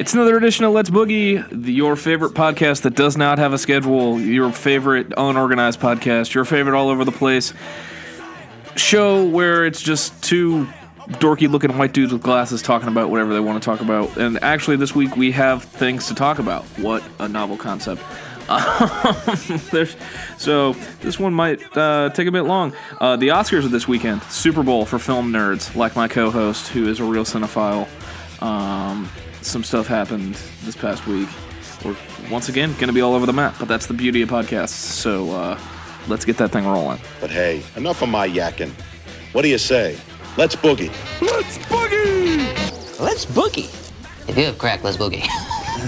It's another edition of Let's Boogie, your favorite podcast that does not have a schedule, your favorite unorganized podcast, your favorite all over the place show where it's just two dorky looking white dudes with glasses talking about whatever they want to talk about. And actually, this week we have things to talk about. What a novel concept. There's, so this one might uh, take a bit long. Uh, the Oscars are this weekend. Super Bowl for film nerds, like my co-host, who is a real cinephile. Um, some stuff happened this past week. We're once again going to be all over the map, but that's the beauty of podcasts. So uh, let's get that thing rolling. But hey, enough of my yakking. What do you say? Let's boogie. Let's boogie! Let's boogie. If you have crack, let's boogie.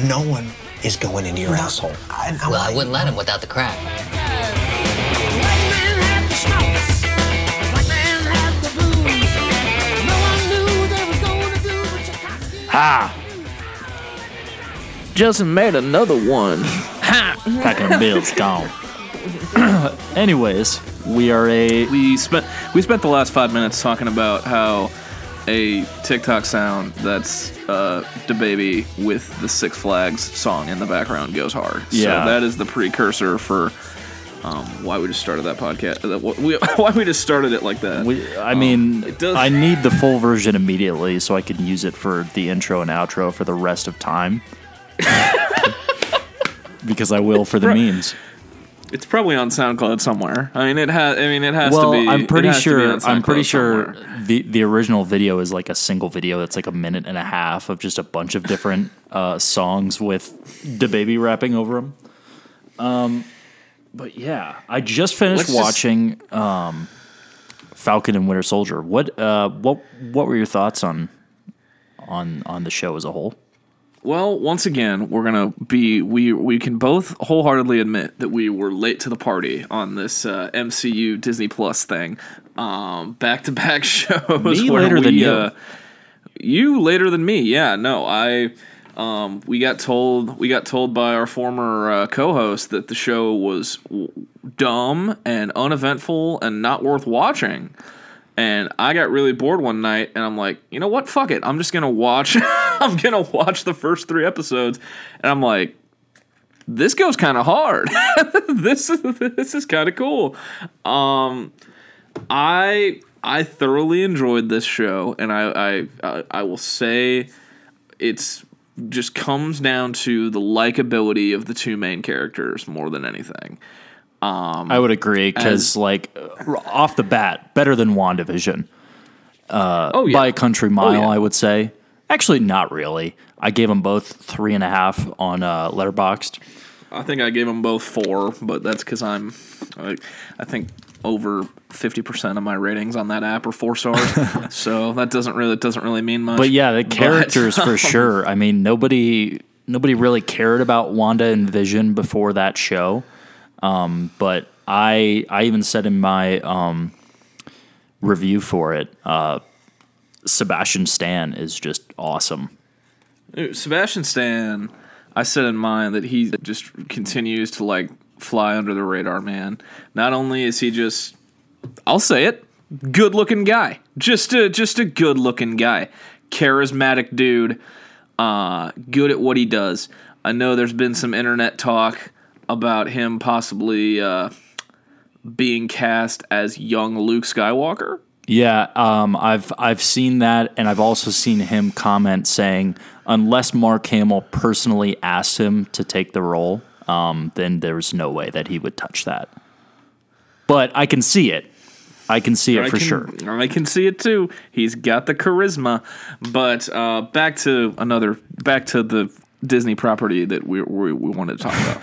No one is going into your asshole. I, well, I wouldn't let him without the crack. Ha! Justin made another one. Ha! Packing bills gone. Anyways, we are a We spent we spent the last five minutes talking about how a TikTok sound that's uh, the baby with the Six Flags song in the background goes hard. Yeah. so that is the precursor for um, why we just started that podcast. uh, Why we just started it like that. We, I mean, Um, it does- I need the full version immediately so I can use it for the intro and outro for the rest of time. because I will for the memes. It's probably on SoundCloud somewhere. I mean, it has. I mean, it has Well, to be. I'm pretty has to be sure. I'm pretty sure somewhere. the the original video is like a single video that's like a minute and a half of just a bunch of different uh, songs with the baby rapping over them. Um, but yeah, I just finished Let's just- watching um, Falcon and Winter Soldier. What uh, what what were your thoughts on on on the show as a whole? Well, once again, we're gonna be we we can both wholeheartedly admit that we were late to the party on this uh, MCU Disney Plus thing. Um, back to back shows. Me later than you. Uh, you later than me. Yeah, no, I. Um, we got told we got told by our former uh, co-host that the show was w- dumb and uneventful and not worth watching. And I got really bored one night, and I'm like, you know what? Fuck it. I'm just gonna watch. I'm gonna watch the first three episodes, and I'm like, this goes kind of hard. this is this is kind of cool. Um, I I thoroughly enjoyed this show, and I I I, will say, it's just comes down to the likability of the two main characters more than anything. I would agree because like uh, off the bat, better than Wandavision. Oh yeah, by a country mile, yeah. I would say. Actually, not really. I gave them both three and a half on uh, Letterboxd. I think I gave them both four, but that's because I'm, I, I think over fifty percent of my ratings on that app are four stars. so that doesn't really doesn't really mean much. But yeah, the characters for sure. I mean, nobody nobody really cared about Wanda and Vision before that show. Um, but I I even said in my um, review for it, uh, Sebastian Stan is just awesome. Sebastian Stan, I said in mine that he just continues to like fly under the radar, man. Not only is he just, I'll say it, good looking guy, just a just a good looking guy, charismatic dude, uh, good at what he does. I know there's been some internet talk about him possibly uh, being cast as young Luke Skywalker. Yeah, um, I've I've seen that, and I've also seen him comment saying, unless Mark Hamill personally asked him to take the role, um, then there's no way that he would touch that. But I can see it. I can see it I for can, sure. I can see it too. He's got the charisma. But uh, back to another, back to the Disney property that we we, we wanted to talk about.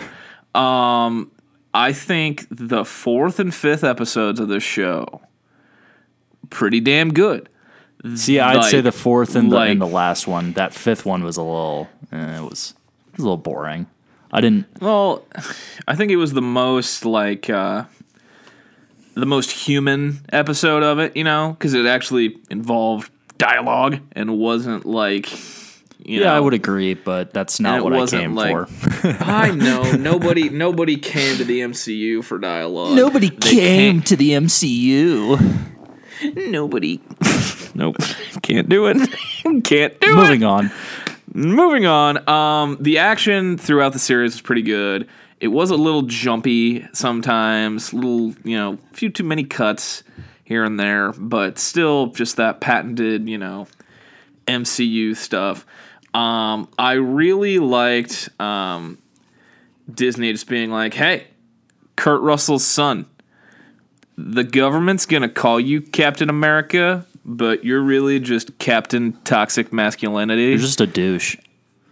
Um, I think the fourth and fifth episodes of this show pretty damn good. See, I'd say the fourth and the, like- and the last one. That fifth one was a little. Eh, it was it was a little boring. I didn't. Well, I think it was the most like uh, the most human episode of it, you know, because it actually involved dialogue and wasn't like. You Yeah, know, I would agree, but that's not what I came like- for. I know nobody nobody came to the MCU for dialogue. Nobody They came to the MCU. Nobody. nope. Can't do it. Can't do it. Moving on. Moving on. Um, the action throughout the series was pretty good. It was a little jumpy sometimes, little you know, a few too many cuts here and there, but still just that patented, you know, MCU stuff. Um, I really liked um, Disney just being like, "Hey, Kurt Russell's son, the government's gonna call you Captain America, but you're really just Captain Toxic Masculinity. You're just a douche.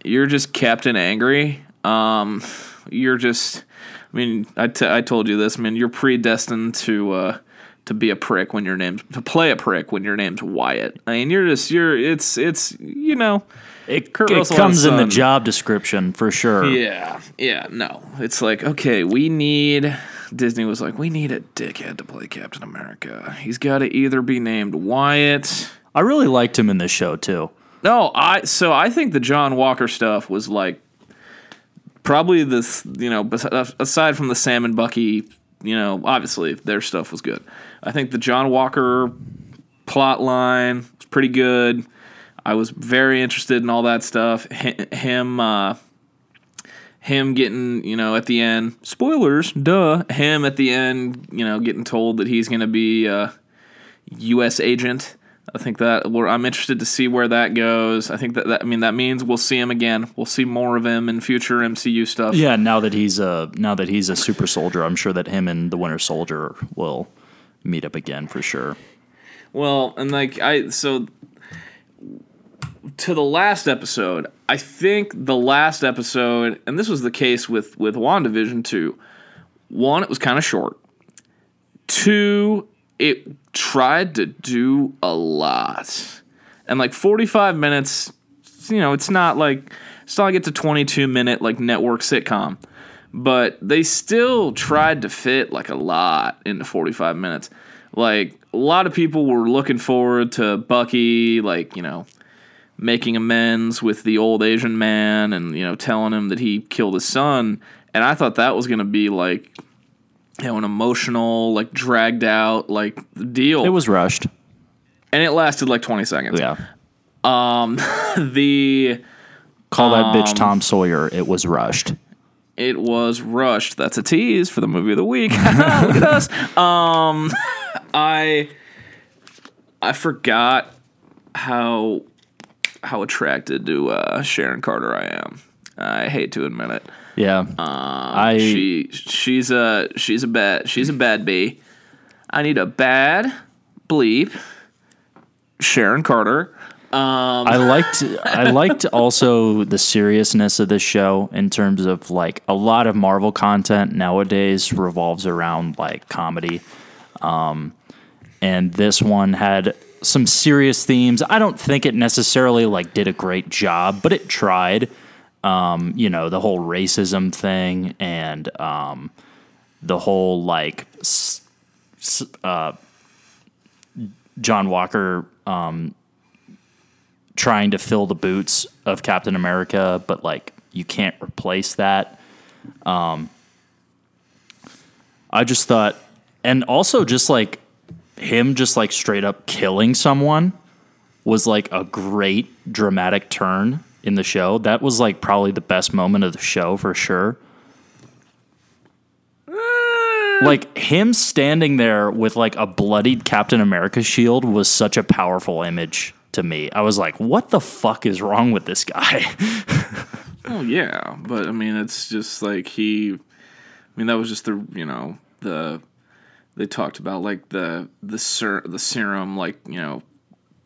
You're just Captain Angry. Um, you're just. I mean, I, t- I told you this. I mean, you're predestined to uh, to be a prick when your name's to play a prick when your name's Wyatt. I mean, you're just you're. It's it's you know. It, Kurt it comes in the job description for sure. Yeah, yeah, no. It's like, okay, we need Disney was like, we need a dickhead to play Captain America. He's got to either be named Wyatt. I really liked him in this show too. No, I so I think the John Walker stuff was like probably this, you know, aside from the Sam and Bucky, you know, obviously their stuff was good. I think the John Walker plot line was pretty good. I was very interested in all that stuff. H- him uh him getting, you know, at the end, spoilers, duh, him at the end, you know, getting told that he's going to be a US agent. I think that where I'm interested to see where that goes. I think that, that I mean that means we'll see him again. We'll see more of him in future MCU stuff. Yeah, now that he's a now that he's a super soldier, I'm sure that him and the Winter Soldier will meet up again for sure. Well, and like I so to the last episode, I think the last episode, and this was the case with with WandaVision too. One, it was kind of short. Two, it tried to do a lot. And like 45 minutes, you know, it's not like it's not like it's a 22 minute like network sitcom. But they still tried to fit like a lot into 45 minutes. Like a lot of people were looking forward to Bucky, like, you know, making amends with the old Asian man and, you know, telling him that he killed his son. And I thought that was going to be like, you know, an emotional, like dragged out, like deal. It was rushed. and it lasted like 20 seconds. Yeah. um The, Call that bitch Um, Tom Sawyer. It was rushed. it was rushed. That's a tease for the movie of the week. Look at us. Um, I, I forgot how, how attracted to uh, Sharon Carter I am. I hate to admit it. Yeah. I Um, She she's a she's a bad she's a bad bee. I need a bad bleep. Sharon Carter. Um. I liked I liked also the seriousness of this show in terms of like a lot of Marvel content nowadays revolves around like comedy. Um and this one had some serious themes. I don't think it necessarily like did a great job, but it tried. Um, you know, the whole racism thing and um the whole like uh John Walker um trying to fill the boots of Captain America, but like you can't replace that. Um, I just thought, and also just like him, just like straight up killing someone was like a great dramatic turn in the show. That was like probably the best moment of the show for sure. Ah. Like him standing there with like a bloodied Captain America shield was such a powerful image to me. I was like, what the fuck is wrong with this guy? Oh yeah, but I mean it's just like he. I mean that was just the you know the they talked about like the the ser- the serum like you know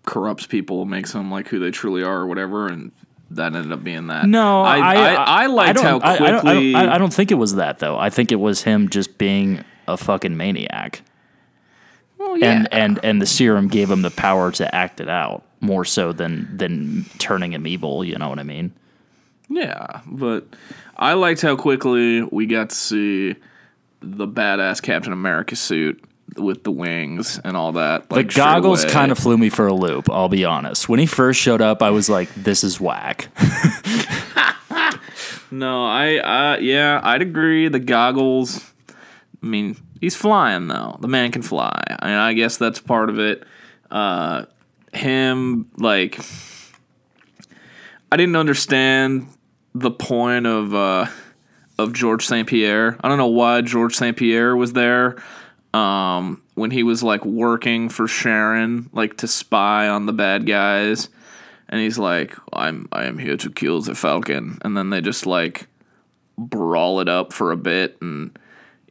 corrupts people makes them like who they truly are or whatever and that ended up being that. No, I I I, I, liked don't- how I- I don't- I don't, quickly. I, I don't think it was that though. I think it was him just being a fucking maniac, well, yeah. and and and the serum gave him the power to act it out more so than than turning him evil. You know what I mean? Yeah, but I liked how quickly we got to see the badass Captain America suit with the wings and all that. The Like, straight goggles away. kind of flew me for a loop. I'll be honest. When he first showed up, I was like, "This is whack." No, I, uh, yeah, I'd agree. The goggles. I mean, he's flying though. The man can fly, and I guess that's part of it. Uh, him like I didn't understand the point of uh, of George St. Pierre. I don't know why George St. Pierre was there um, when he was like working for Sharon, like to spy on the bad guys. And he's like, "I'm I am here to kill the Falcon," and then they just like brawl it up for a bit, and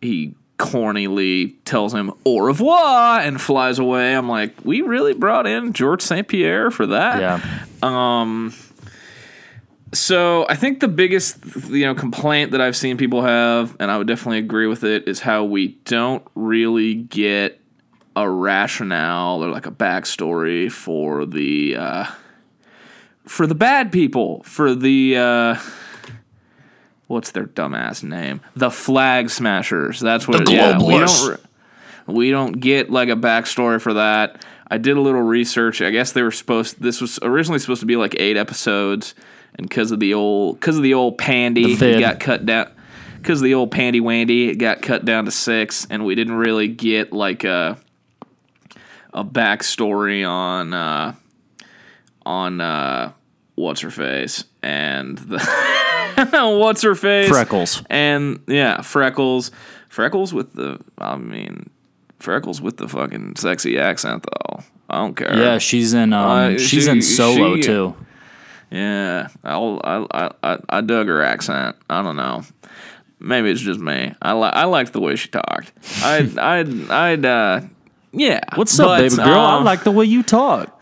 he cornily tells him au revoir and flies away. I'm like, we really brought in George St. Pierre for that. Yeah. So I think the biggest you know complaint that I've seen people have, and I would definitely agree with it, is how we don't really get a rationale or like a backstory for the uh, for the bad people, for the uh, what's their dumbass name, the Flag Smashers. That's what. The it, yeah, we don't. We don't get like a backstory for that. I did a little research. I guess they were supposed. This was originally supposed to be like eight episodes, and because of the old, because of the old pandy, The it got cut down. Because of the old pandy wandy, it got cut down to six, and we didn't really get like a a backstory on uh, on uh, what's her face and the what's her face Freckles. and yeah freckles freckles with the I mean freckles with the fucking sexy accent though I don't care Yeah, she's in. Um, Uh, she's she- in Solo she- too. Yeah I'll, I, I I I dug her accent I don't know maybe it's just me I li- I liked the way she talked I'd I'd I'd uh yeah What's up, but, baby girl? I um, like the way you talk.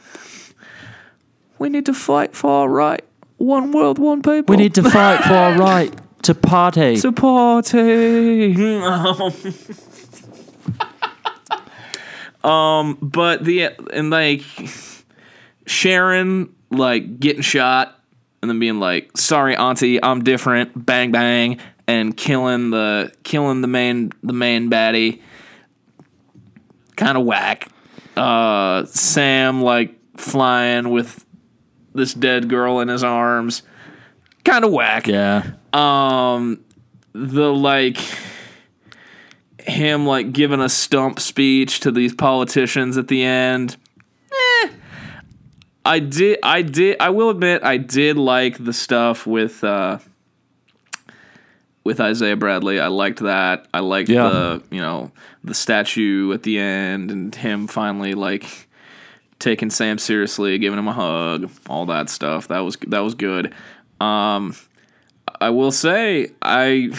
We need to fight for our right. One world, one people. We need to fight for our right to party. to party. um, but the and like Sharon like getting shot and then being like, "Sorry, auntie, I'm different." Bang bang, and killing the killing the main the main baddie. Kind of whack. Uh, Sam like flying with this dead girl in his arms. Kind of whack yeah. um the like him like giving a stump speech to these politicians at the end. I did i did i will admit i did like the stuff with uh with isaiah bradley i liked that i liked Yeah. the you know the statue at the end and him finally like taking sam seriously giving him a hug all that stuff that was that was good um I will say I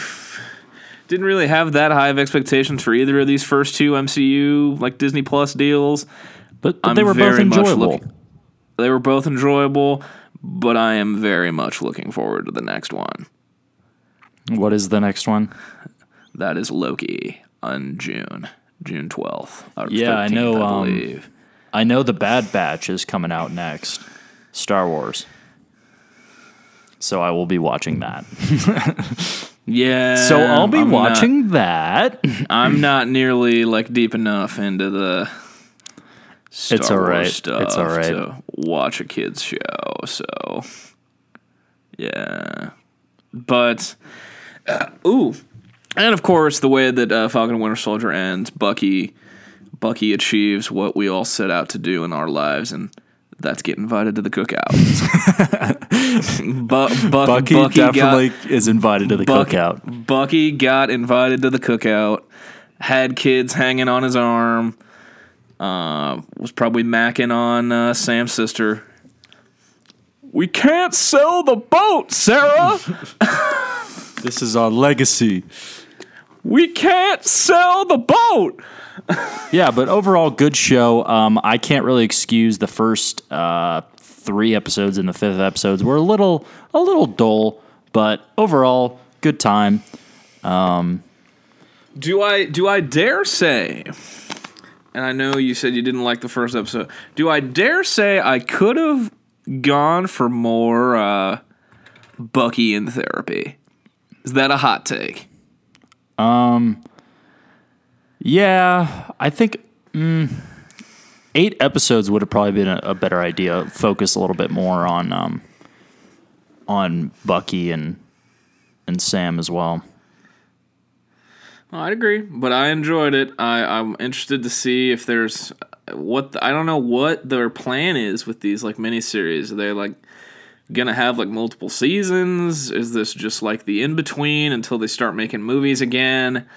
didn't really have that high of expectations for either of these first two MCU like Disney Plus deals. But, but they were both very much enjoyable. looking- They were both enjoyable, but I am very much looking forward to the next one. What is the next one? That is Loki on June, June twelfth. Yeah, I know, I um. I know the Bad Batch is coming out next. Star Wars. So I will be watching that. yeah. So I'll be I'm not- watching that. I'm not nearly like deep enough into the Star It's all Wars stuff It's all right. to watch a kids show. So yeah, but uh, ooh, and of course the way that uh, Falcon and Winter Soldier ends, Bucky Bucky achieves what we all set out to do in our lives, and that's get invited to the cookout. Bu- Buck- Bucky, Bucky definitely got, is invited to the Buck- cookout. Bucky got invited to the cookout, had kids hanging on his arm, uh, was probably macking on uh, Sam's sister. We can't sell the boat, Sarah. This is our legacy. we can't sell the boat. Yeah, but overall, good show. Um, I can't really excuse the first uh, three episodes and the fifth episodes were a little a little dull, but overall, good time. Do I do I dare say? And I know you said you didn't like the first episode. Do I dare say I could have gone for more uh, Bucky in therapy? Is that a hot take? Um. Yeah, I think mm, eight episodes would have probably been a, a better idea. Focus a little bit more on um, on Bucky and and Sam as well. I'd agree, but I enjoyed it. I, I'm interested to see if there's what the, I don't know what their plan is with these like miniseries. Are they like gonna have like multiple seasons? Is this just like the in between until they start making movies again?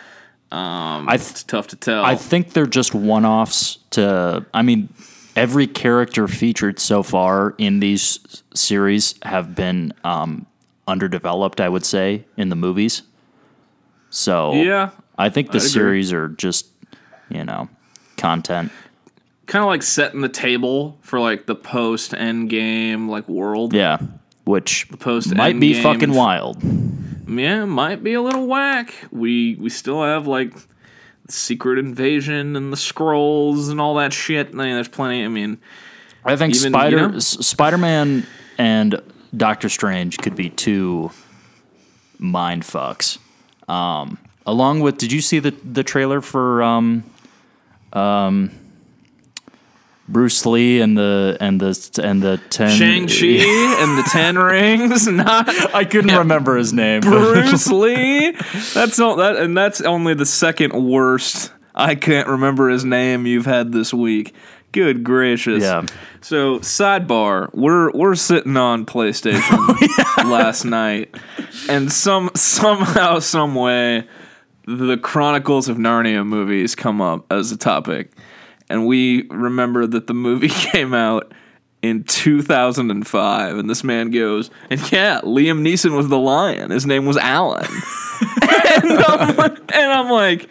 Um, I th- it's tough to tell. I think they're just one offs to. I mean, every character featured so far in these series have been um, underdeveloped, I would say, in the movies. So yeah, I think the I'd agree. series are just, you know, content. kind of like setting the table for like the post end game like world. Yeah, which the post might be fucking wild. yeah, might be a little whack. We we still have like secret invasion and the Skrulls and all that shit. I mean, there's plenty. I mean, I think Even, Spider you know? Spider Man and Doctor Strange could be two mind fucks. Um, along with, did you see the the trailer for um, um, Bruce Lee and the and the and the ten Shang Chi and the Ten Rings. Not I couldn't remember his name. Bruce Lee. That's all that, and that's only the second worst. I can't remember his name you've had this week. Good gracious. Yeah. So sidebar, we're we're sitting on PlayStation last night, and some somehow, some way, the Chronicles of Narnia movies come up as a topic, and we remember that the movie came out in 2005, and this man goes, and yeah, Liam Neeson was the lion. His name was Alan, and, I'm, and I'm like,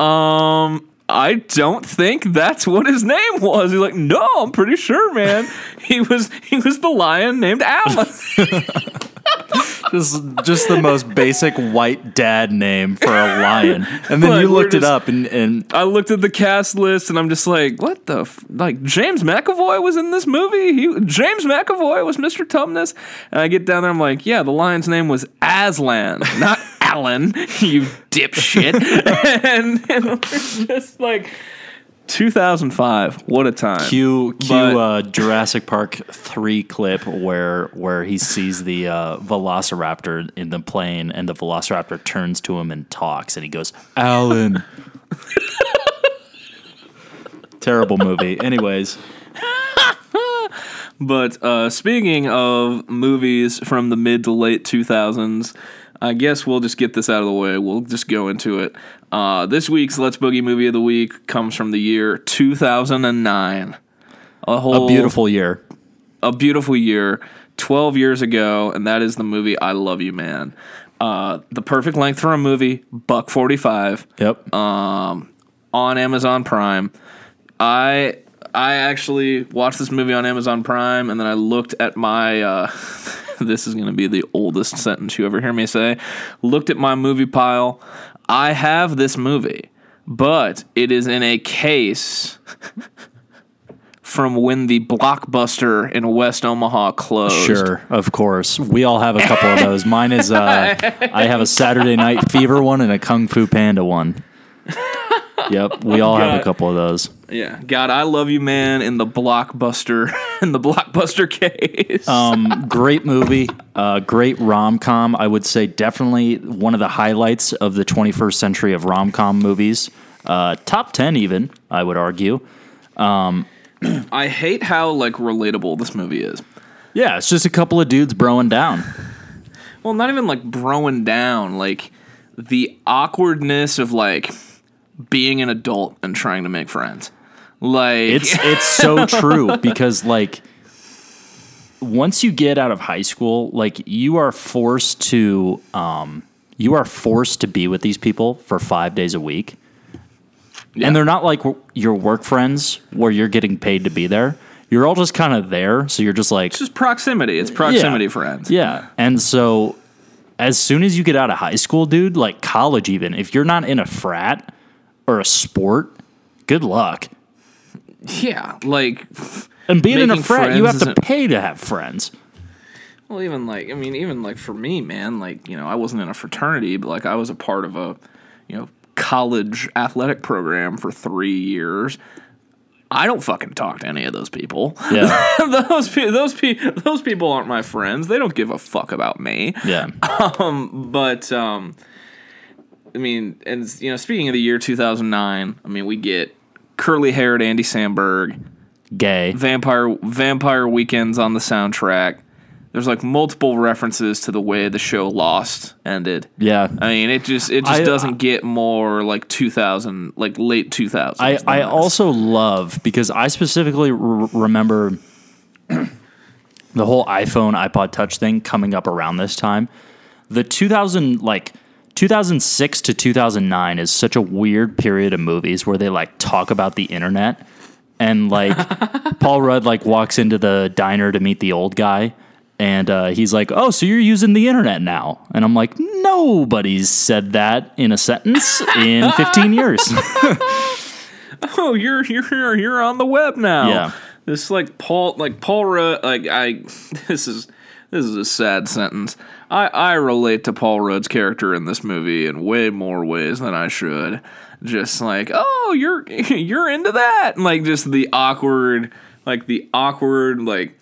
um. I don't think that's what his name was. He's like, no, I'm pretty sure, man. He was he was the lion named Alan. just just the most basic white dad name for a lion. And then Like, you looked it up and and I looked at the cast list and I'm just like, what the f-? like James McAvoy was in this movie. He James McAvoy was Mr. Tumnus, and I get down there. I'm like, yeah, the lion's name was Aslan, not Alan. You dipshit. and, and we're just like 2005. What a time. Cue cue But- uh, Jurassic Park three clip where where he sees the uh, Velociraptor in the plane and the Velociraptor turns to him and talks and he goes Alan. Terrible movie. Anyways, But uh, speaking of movies from the mid to late 2000s, I guess we'll just get this out of the way. We'll just go into it. Uh, this week's Let's Boogie movie of the week comes from the year 2009. A whole a beautiful year. a beautiful year, 12 years ago, and that is the movie I Love You Man. Uh, the perfect length for a movie, buck 45 Yep. on Amazon Prime. I I actually watched this movie on Amazon Prime, and then I looked at my. Uh, this is going to be the oldest sentence you ever hear me say. Looked at my movie pile. I have this movie, but it is in a case from when the blockbuster in West Omaha closed. Sure, of course. We all have a couple of those. Mine is uh, I have a Saturday Night Fever one and a Kung Fu Panda one. Yep, we all have a couple of those. Yeah, God, I love you, man. In the blockbuster, in the blockbuster case. Um, great movie, uh, great rom com. I would say definitely one of the highlights of the 21st century of rom com movies. Uh, top 10, even, I would argue. I hate how like relatable this movie is. Yeah, it's just a couple of dudes broing down. Well, not even like broing down, like the awkwardness of like being an adult and trying to make friends. Like It's it's so true because like once you get out of high school, like you are forced to um you are forced to be with these people for 5 days a week. Yeah. And they're not like your work friends where you're getting paid to be there. You're all just kind of there, so you're just like it's just proximity. It's proximity friends. yeah. And so as soon as you get out of high school, dude, like college even, if you're not in a frat or a sport, good luck. Yeah, like And being in a frat, you have to pay to have friends. Well, even like I mean, even like for me, man, like you know, I wasn't in a fraternity, but like I was a part of a, you know, college athletic program for three years. I don't fucking talk to any of those people. Yeah. those pe- those pe- those people aren't my friends. They don't give a fuck about me. Yeah. Um, but um, I mean, and you know, speaking of the year 2009, I mean, we get curly-haired Andy Samberg, Gay. Vampire Vampire Weekends on the soundtrack. there's like multiple references to the way the show Lost ended. Yeah. I mean, it just it just I- uh, doesn't get more like 2000, like late 2000s. I, I this. also love because I specifically r- remember the whole iPhone iPod Touch thing coming up around this time. The 2000 like 2006 to 2009 is such a weird period of movies where they like talk about the internet and like Paul Rudd like walks into the diner to meet the old guy and uh, he's like, "Oh, so you're using the internet now?" And I'm like, "Nobody's said that in a sentence in 15 years." oh, you're you're you're on the web now. Yeah. This like Paul like Paul Rudd like I this is this is a sad sentence. I I relate to Paul Rudd's character in this movie in way more ways than I should. Just like, "Oh, you're you're into that." And like just the awkward like the awkward like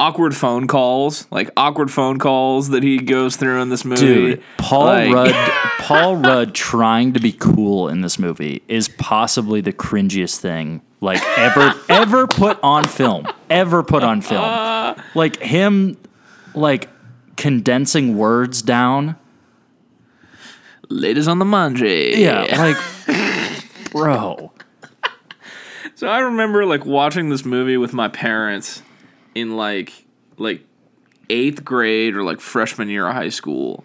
awkward phone calls, like awkward phone calls that he goes through in this movie. Dude, Paul Like- Rudd Paul Rudd trying to be cool in this movie is possibly the cringiest thing like ever ever put on film. Ever put on film. Like him like condensing words down. Ladies on the manje. Yeah, like bro. So I remember like watching this movie with my parents in like like eighth grade or like freshman year of high school.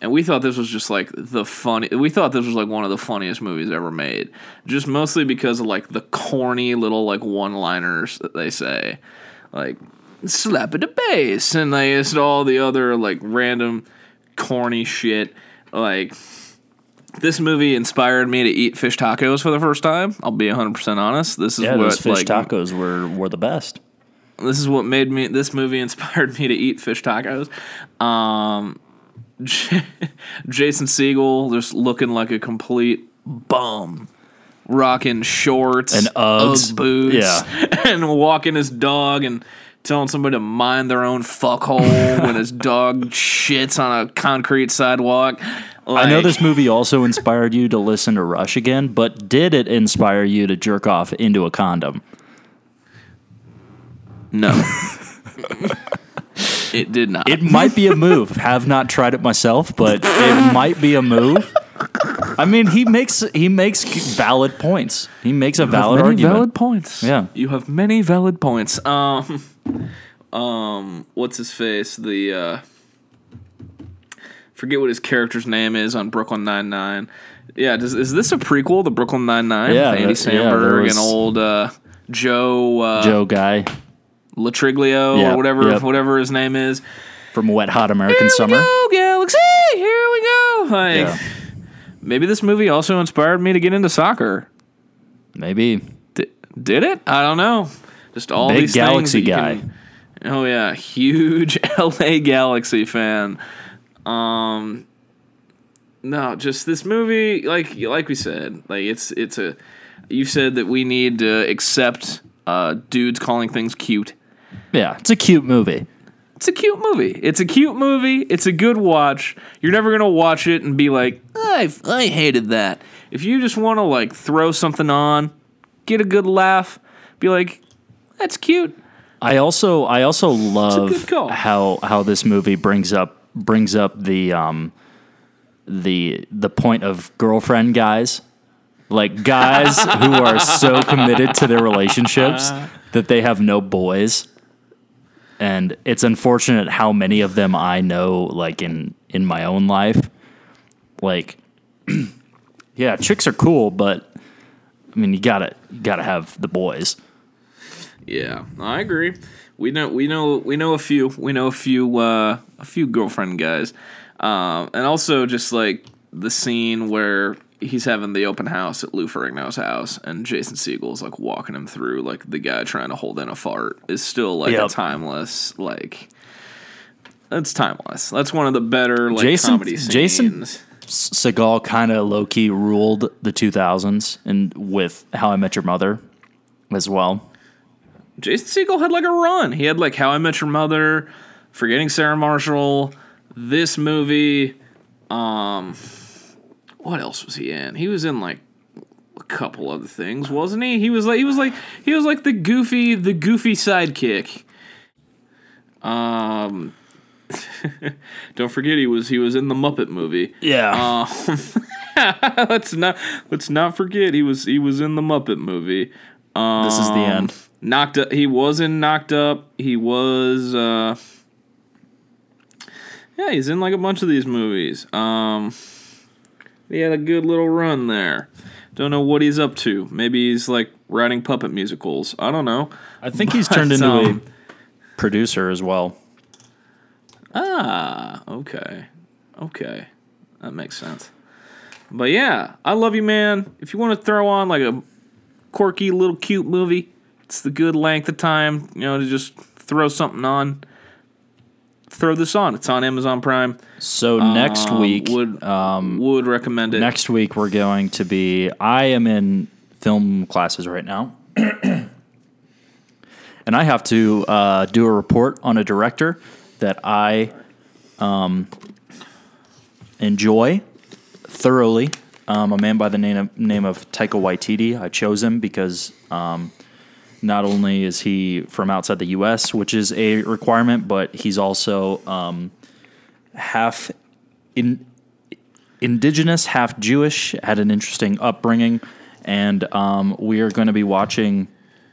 And we thought this was just like the funny. We thought this was like one of the funniest movies ever made, just mostly because of like the corny little like one-liners that they say, like "slap at the base" and like just all the other like random corny shit. Like this movie inspired me to eat fish tacos for the first time. I'll be 100% honest. This is Yeah, what those fish like tacos were were the best. this is what made me this movie inspired me to eat fish tacos. Um J- Jason Segel just looking like a complete bum. Rocking shorts And Uggs. Ugg boots, Yeah. and walking his dog and telling somebody to mind their own fuckhole when his dog shits on a concrete sidewalk. I know this movie also inspired you to listen to Rush again, but did it inspire you to jerk off into a condom? No. it did not. It might be a move. Have not tried it myself, but it might be a move. I mean, he makes he makes valid points. He makes a valid many argument. valid points. Yeah. you have many valid points. Um, um, what's his face? The uh, forget what his character's name is on Brooklyn Nine Nine. Yeah, does, is this a prequel to Brooklyn Nine Nine? Yeah, Andy that- yeah, Samberg was- and old uh, Joe uh, Joe guy Lo Truglio Yep, or whatever yep. whatever his name is. from Wet Hot American Here Summer. go, Galaxy. Here we go. Like, Yeah. maybe this movie also inspired me to get into soccer. Maybe Did, did it? I don't know. Just all Big these Galaxy things guy. can- oh yeah, huge LA Galaxy fan. Um, no, just this movie, like like we said, like it's it's a. You said that we need to accept uh, dudes calling things cute. yeah, it's a cute movie. It's a cute movie. It's a cute movie. It's a good watch. You're never gonna watch it and be like, I I hated that. If you just want to like throw something on, get a good laugh, be like, that's cute. I also I also love how how this movie brings up brings up the um the the point of girlfriend guys. Like guys who are so committed to their relationships that they have no boys. And it's unfortunate how many of them I know like in in my own life. Like yeah, chicks are cool, but I mean you got to you got to have the boys. Yeah, I agree. We know we know we know a few. We know a few uh, a few girlfriend guys, um, and also just like the scene where he's having the open house at Lou Ferrigno's house, and Jason Segel's like walking him through like the guy trying to hold in a fart is still like a timeless like. That's timeless. That's one of the better like Jason- comedy scenes. Jason- Segel kind of low key ruled the 2000s and with How I Met Your Mother as well. Jason Segel had like a run. He had like How I Met Your Mother, Forgetting Sarah Marshall, this movie. Um, what else was he in? He was in like a couple other things, wasn't he? He was like he was like he was like the goofy the goofy sidekick. Um, Don't forget he was he was in the Muppet movie. Yeah. let's not let's not forget he was he was in the Muppet movie. this is the end. Knocked up. He was in Knocked Up. He was. uh Yeah, he's in like a bunch of these movies. Um, he had a good little run there. Don't know what he's up to. Maybe he's like writing puppet musicals. I don't know. I think he's turned into um, a producer as well. Ah, okay, okay, that makes sense. But yeah, I love you, man. If you want to throw on like a quirky little cute movie, it's the good length of time, you know, to just throw something on. Throw this on. It's on Amazon Prime. So next Um, week, would would recommend it. next week we're going to be. I am in film classes right now, and I have to uh, do a report on a director that I um, enjoy thoroughly. Um, a man by the name of, name of Taika Waititi. I chose him because um, not only is he from outside the U.S., which is a requirement, but he's also um, half in indigenous, half Jewish, had an interesting upbringing, and um, we are going to be watching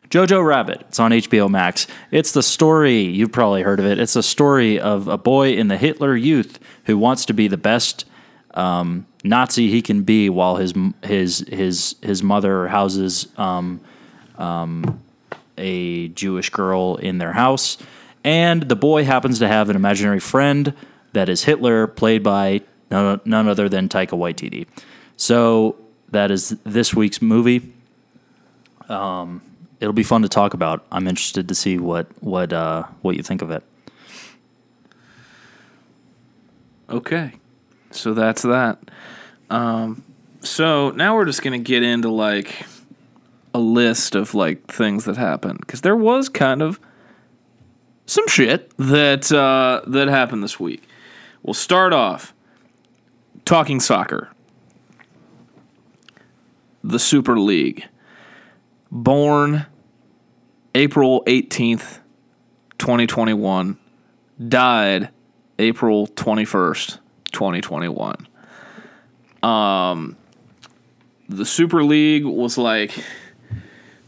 Jojo Rabbit. It's on HBO Max. It's the story, you've probably heard of it. It's a story of a boy in the Hitler Youth who wants to be the best um, Nazi he can be while his his his his mother houses um, um, a Jewish girl in their house, and the boy happens to have an imaginary friend that is Hitler, played by none, none other than Taika Waititi. So that is this week's movie. Um, it'll be fun to talk about. I'm interested to see what what uh, what you think of it. Okay, so that's that. Um, so now we're just gonna get into like a list of like things that happened because there was kind of some shit that uh, that happened this week. We'll start off talking soccer. The Super League, born April eighteenth, twenty twenty one, died April 21st, 2021. Um the Super League was like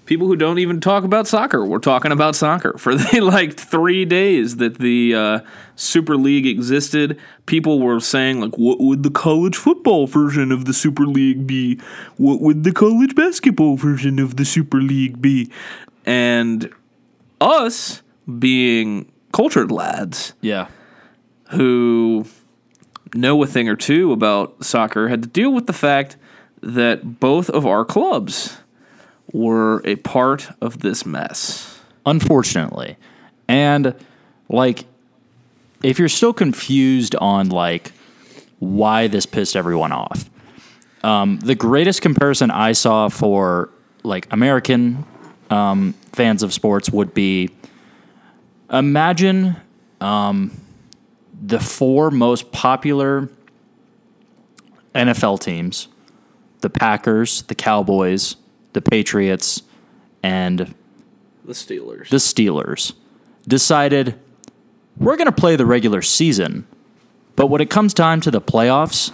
people who don't even talk about soccer were talking about soccer for the like 3 days that the uh, Super League existed. People were saying like what would the college football version of the Super League be? What would the college basketball version of the Super League be? And us being cultured lads Yeah. who know a thing or two about soccer had to deal with the fact that both of our clubs were a part of this mess. unfortunately. And like if you're still confused on like why this pissed everyone off. Um, the greatest comparison I saw for like American um, fans of sports would be imagine um, the four most popular NFL teams the Packers, the Cowboys, the Patriots, and The Steelers. the Steelers decided we're going to play the regular season, but when it comes time to the playoffs,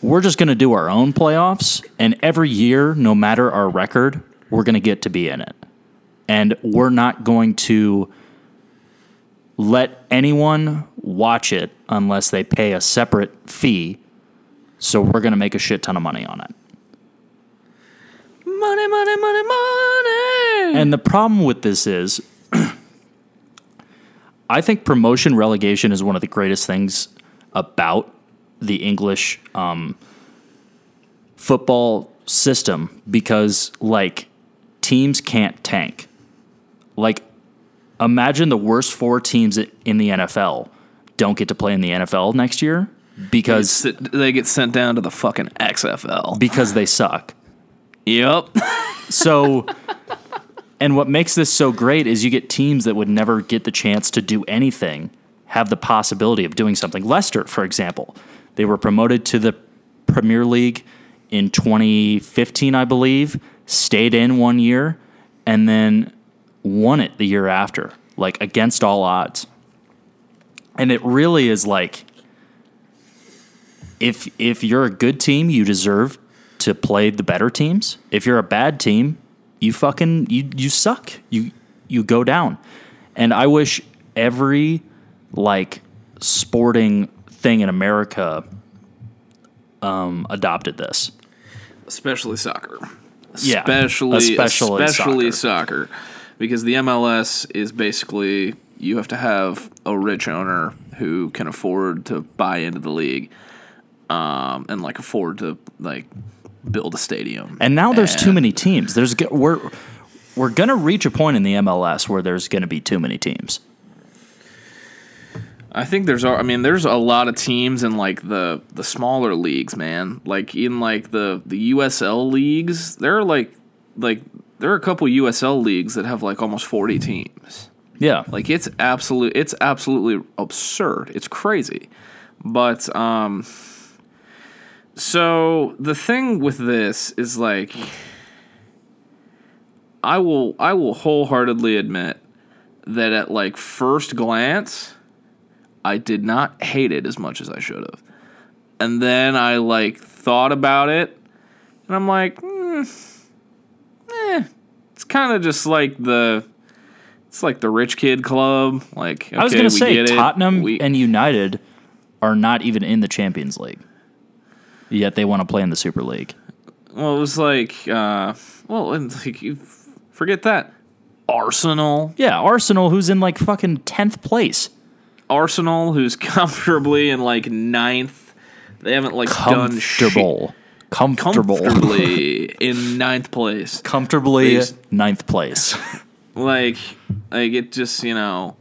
we're just going to do our own playoffs, and every year, no matter our record, we're going to get to be in it. And we're not going to let anyone watch it unless they pay a separate fee. So we're going to make a shit ton of money on it. Money, money, money, money. And the problem with this is, I think promotion relegation is one of the greatest things about the English um, football system because, like, teams can't tank. Like, imagine the worst four teams in the NFL don't get to play in the NFL next year because they get sent down to the fucking XFL. because they suck. Yep. So, and what makes this so great is you get teams that would never get the chance to do anything have the possibility of doing something. Leicester, for example, they were promoted to the Premier League in 2015, I believe, stayed in one year, and then won it the year after, like against all odds. And it really is like if if you're a good team, you deserve to play the better teams. If you're a bad team, you fucking you you suck. You you go down. And I wish every like sporting thing in America um, adopted this. especially soccer. Yeah, especially especially especially soccer. soccer. because the MLS is basically you have to have a rich owner who can afford to buy into the league, um, and like afford to like build a stadium. And now there's too many teams. There's we're we're gonna reach a point in the MLS where there's gonna be too many teams. I think there's, I mean, there's a lot of teams in like the the smaller leagues, man. Like in like the the USL leagues, there are like like there are a couple USL leagues that have like almost 40 teams. Yeah, Like it's absolute it's absolutely absurd. It's crazy. But um so the thing with this is like I will I will wholeheartedly admit that at like first glance I did not hate it as much as I should have. And then I like thought about it and I'm like, mm, eh, it's kind of just like the it's like the rich kid club. Like okay, I was gonna say get it. Tottenham We- and United are not even in the Champions League, yet they want to play in the Super League. well, it was like, uh, well, and like you forget that Arsenal, Yeah, Arsenal, who's in like fucking tenth place, Arsenal, who's comfortably in like ninth. They haven't like done shit. comfortable, comfortable, comfortably in ninth place. comfortably Please. ninth place. like like it just you know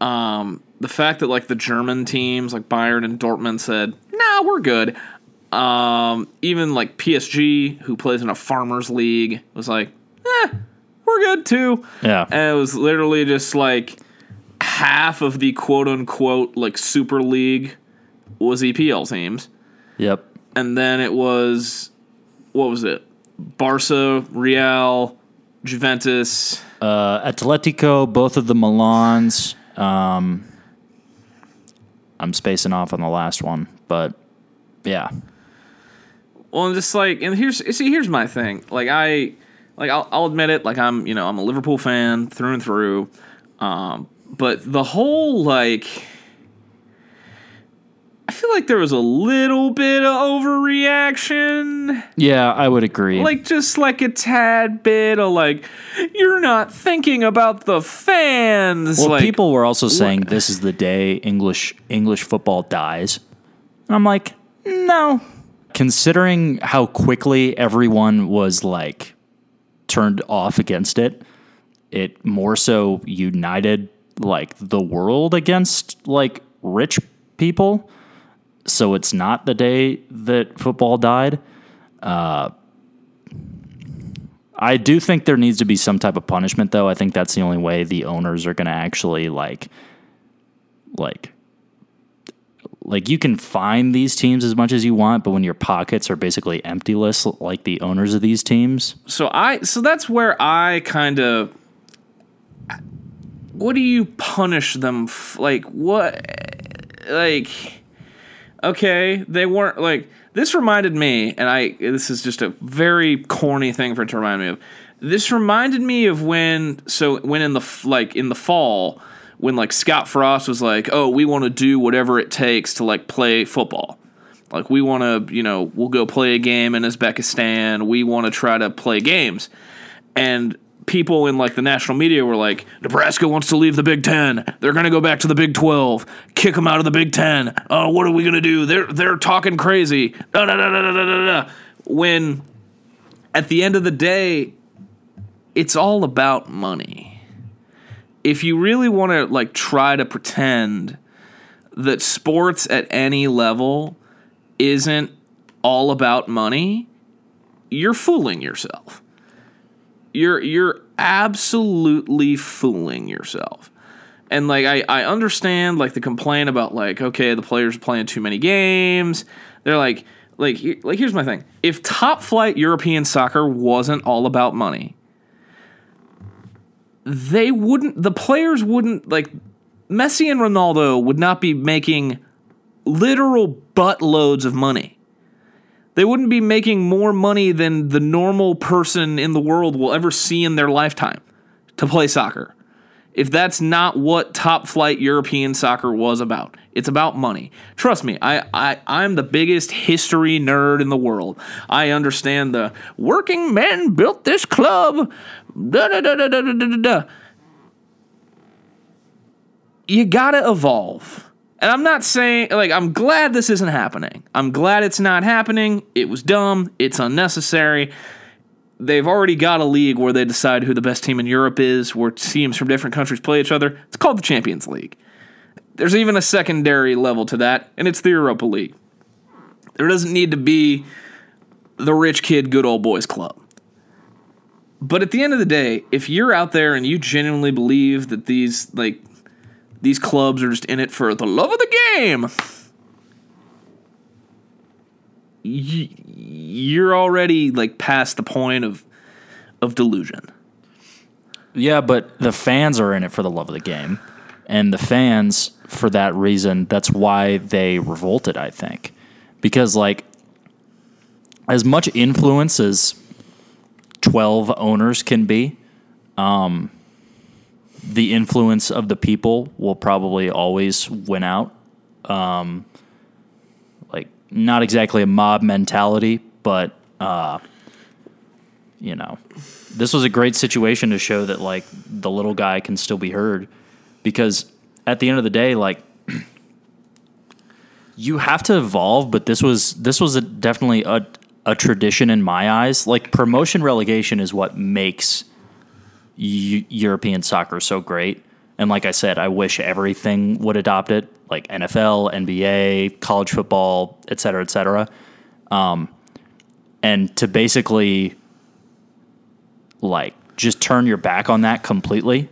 um the fact that like the german teams like bayern and dortmund said nah we're good um even like psg who plays in a farmers league was like eh we're good too Yeah. and it was literally just like half of the quote unquote like super league was epl teams yep. and then it was what was it barca real juventus Uh, Atletico, both of the Milans. Um, I'm spacing off on the last one, but yeah, Well, and just like, and here's see, here's my thing. Like I, like I'll, I'll admit it. Like I'm, you know, I'm a Liverpool fan through and through. Um, but the whole like, I feel like there was a little bit of overreaction. yeah, I would agree. Like just like a tad bit of like, you're not thinking about the fans. well, like, people were also saying this is the day English English football dies, and I'm like, no. Considering how quickly everyone was like turned off against it, it more so united like the world against like rich people. So it's not the day that football died. Uh, I do think there needs to be some type of punishment, though. I think that's the only way the owners are going to actually like, like, like you can find these teams as much as you want, but when your pockets are basically emptyless, like the owners of these teams, so I so that's where I kind of what do you punish them f- like what like okay they weren't like this reminded me and I this is just a very corny thing for it to remind me of. This reminded me of when so when in the like in the fall when like Scott Frost was like oh we want to do whatever it takes to like play football like we want to, you know, we'll go play a game in Uzbekistan. We want to try to play games. And people in like the national media were like, Nebraska wants to leave the Big 10. They're going to go back to the Big 12. Kick them out of the Big 10. Oh, what are we going to do? They're they're talking crazy. Da, da, da, da, da, da, da. When at the end of the day, it's all about money. If you really want to like try to pretend that sports at any level isn't all about money, you're fooling yourself. You're you're absolutely fooling yourself. And like I, I understand like the complaint about like okay the players playing too many games. They're like like like here's my thing. If top flight European soccer wasn't all about money, they wouldn't the players wouldn't like Messi and Ronaldo would not be making literal buttloads of money. They wouldn't be making more money than the normal person in the world will ever see in their lifetime to play soccer. If that's not what top flight European soccer was about, it's about money. Trust me, I, I, I'm the biggest history nerd in the world. I understand the working men built this club. Da, da, da, da, da, da, da, da. You gotta evolve. And I'm not saying, like, I'm glad this isn't happening. I'm glad it's not happening. It was dumb. It's unnecessary. They've already got a league where they decide who the best team in Europe is, where teams from different countries play each other. It's called the Champions League. There's even a secondary level to that, and it's the Europa League. There doesn't need to be the rich kid, good old boys club. But at the end of the day, if you're out there and you genuinely believe that these, like, these clubs are just in it for the love of the game. You're already like past the point of of delusion. Yeah, but the fans are in it for the love of the game. And the fans, for that reason, that's why they revolted, I think. Because, like, as much influence as 12 owners can be, um, the influence of the people will probably always win out. Um, like, not exactly a mob mentality, but, uh, you know, this was a great situation to show that like the little guy can still be heard because at the end of the day like you have to evolve but this was this was a, definitely a, a tradition in my eyes like promotion relegation is what makes Eu- European soccer so great and like I said I wish everything would adopt it like NFL NBA college football et cetera et cetera um, and to basically like just turn your back on that completely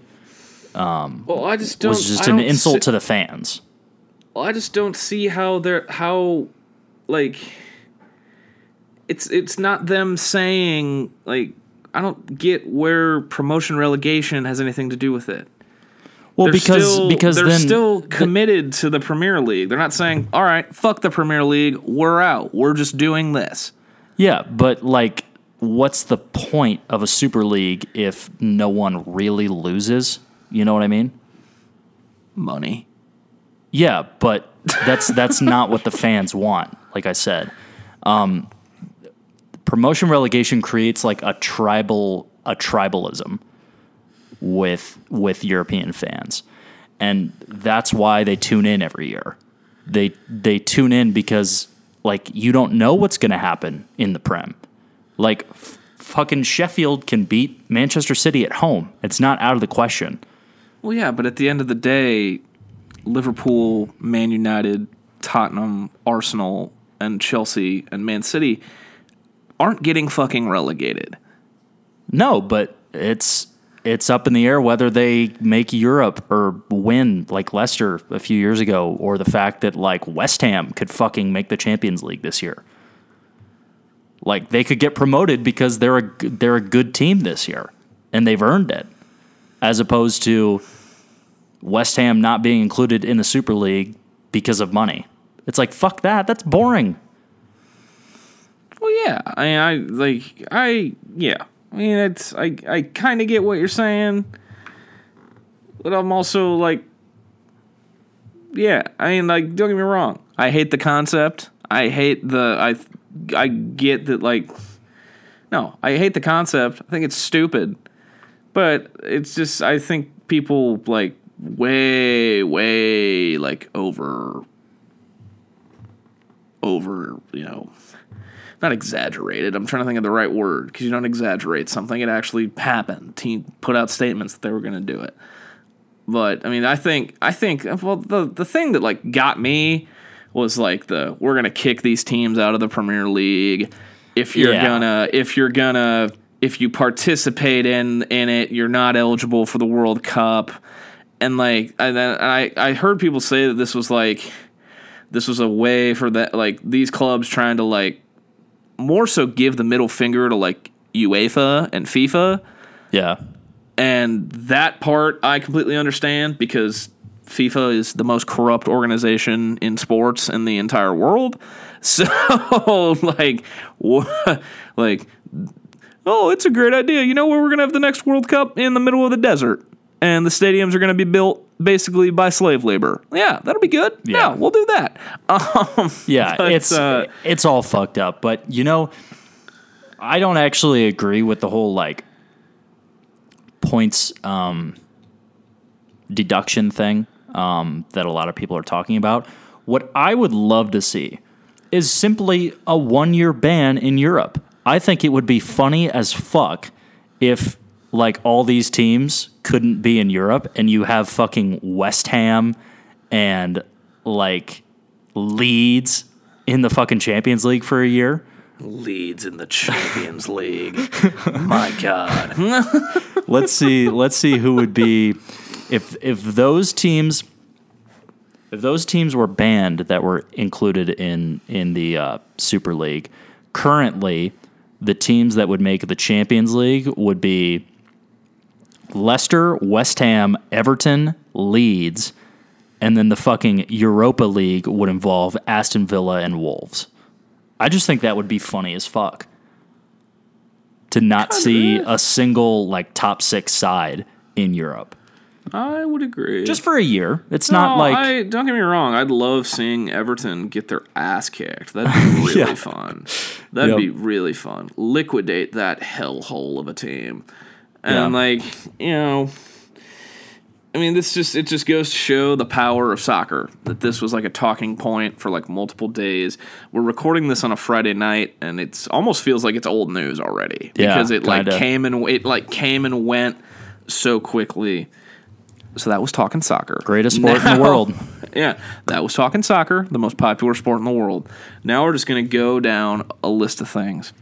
Well, I just don't. was just I an insult see- to the fans. Well, I just don't see how they're how like it's it's not them saying like I don't get where promotion relegation has anything to do with it. Well, They're because still, because they're still committed to the Premier League. They're not saying, "All right, fuck the Premier League, we're out. We're just doing this." yeah, but like, what's the point of a super league if no one really loses? You know what I mean? Money. Yeah, but that's that's not what the fans want. Like I said, um, promotion relegation creates like a tribal a tribalism with with European fans, and that's why they tune in every year. They they tune in because like you don't know what's going to happen in the Prem. Like f- fucking Sheffield can beat Manchester City at home. It's not out of the question. Well, yeah, but at the end of the day, Liverpool, Man United, Tottenham, Arsenal, and Chelsea and Man City aren't getting fucking relegated. No, but it's it's up in the air whether they make Europe or win like Leicester a few years ago, or the fact that like West Ham could fucking make the Champions League this year. Like they could get promoted because they're a they're a good team this year, and they've earned it, as opposed to West Ham not being included in the Super League because of money. It's like fuck that. That's boring. Well, yeah, I mean, I like, I yeah, I mean, it's I I kind of get what you're saying, but I'm also like, yeah, I mean, like, don't get me wrong, I hate the concept. I hate the I I get that like, no, I hate the concept. I think it's stupid, but it's just I think people like way way like over over you know not exaggerated. I'm trying to think of the right word because you don't exaggerate something. It actually happened. Team put out statements that they were going to do it. But I mean, I think I think well the the thing that like got me was like the we're going to kick these teams out of the Premier League if you're Yeah. gonna if you're gonna if you participate in in it, you're not eligible for the World Cup. And like and then I I heard people say that this was like this was a way for that like these clubs trying to like more so give the middle finger to like UEFA and FIFA. Yeah. And that part I completely understand because FIFA is the most corrupt organization in sports in the entire world. So, like, what, like, oh, it's a great idea. You know where we're gonna have the next World Cup in the middle of the desert, and the stadiums are gonna be built basically by slave labor. Yeah, that'll be good. Yeah, Yeah. we'll do that. Um, Yeah, but, it's uh, it's all fucked up. But you know, I don't actually agree with the whole like points um, deduction thing um, that a lot of people are talking about. What I would love to see is simply a one year ban in Europe. I think it would be funny as fuck if like all these teams couldn't be in Europe and you have fucking West Ham and like Leeds in the fucking Champions League for a year. Leeds in the Champions League. My God. Let's see. Let's see who would be if if those teams if those teams were banned that were included in in the uh, Super League. Currently, the teams that would make the Champions League would be Leicester, West Ham, Everton, Leeds, and then the fucking Europa League would involve Aston Villa and Wolves. I just think that would be funny as fuck. To not see a single like top six side in Europe. I would agree. Just for a year. It's No, not like I, don't get me wrong. I'd love seeing Everton get their ass kicked. That'd be really Yeah. fun. That'd Yep. be really fun. Liquidate that hellhole of a team, and Yeah. like you know, I mean, this just it just goes to show the power of soccer. That this was like a talking point for like multiple days. We're recording this on a Friday night, and it's almost feels like it's old news already Yeah, because it like kinda. came and it like came and went so quickly. So that was talking soccer. greatest sport in the world. Yeah, that was talking soccer, the most popular sport in the world. Now we're just going to go down a list of things.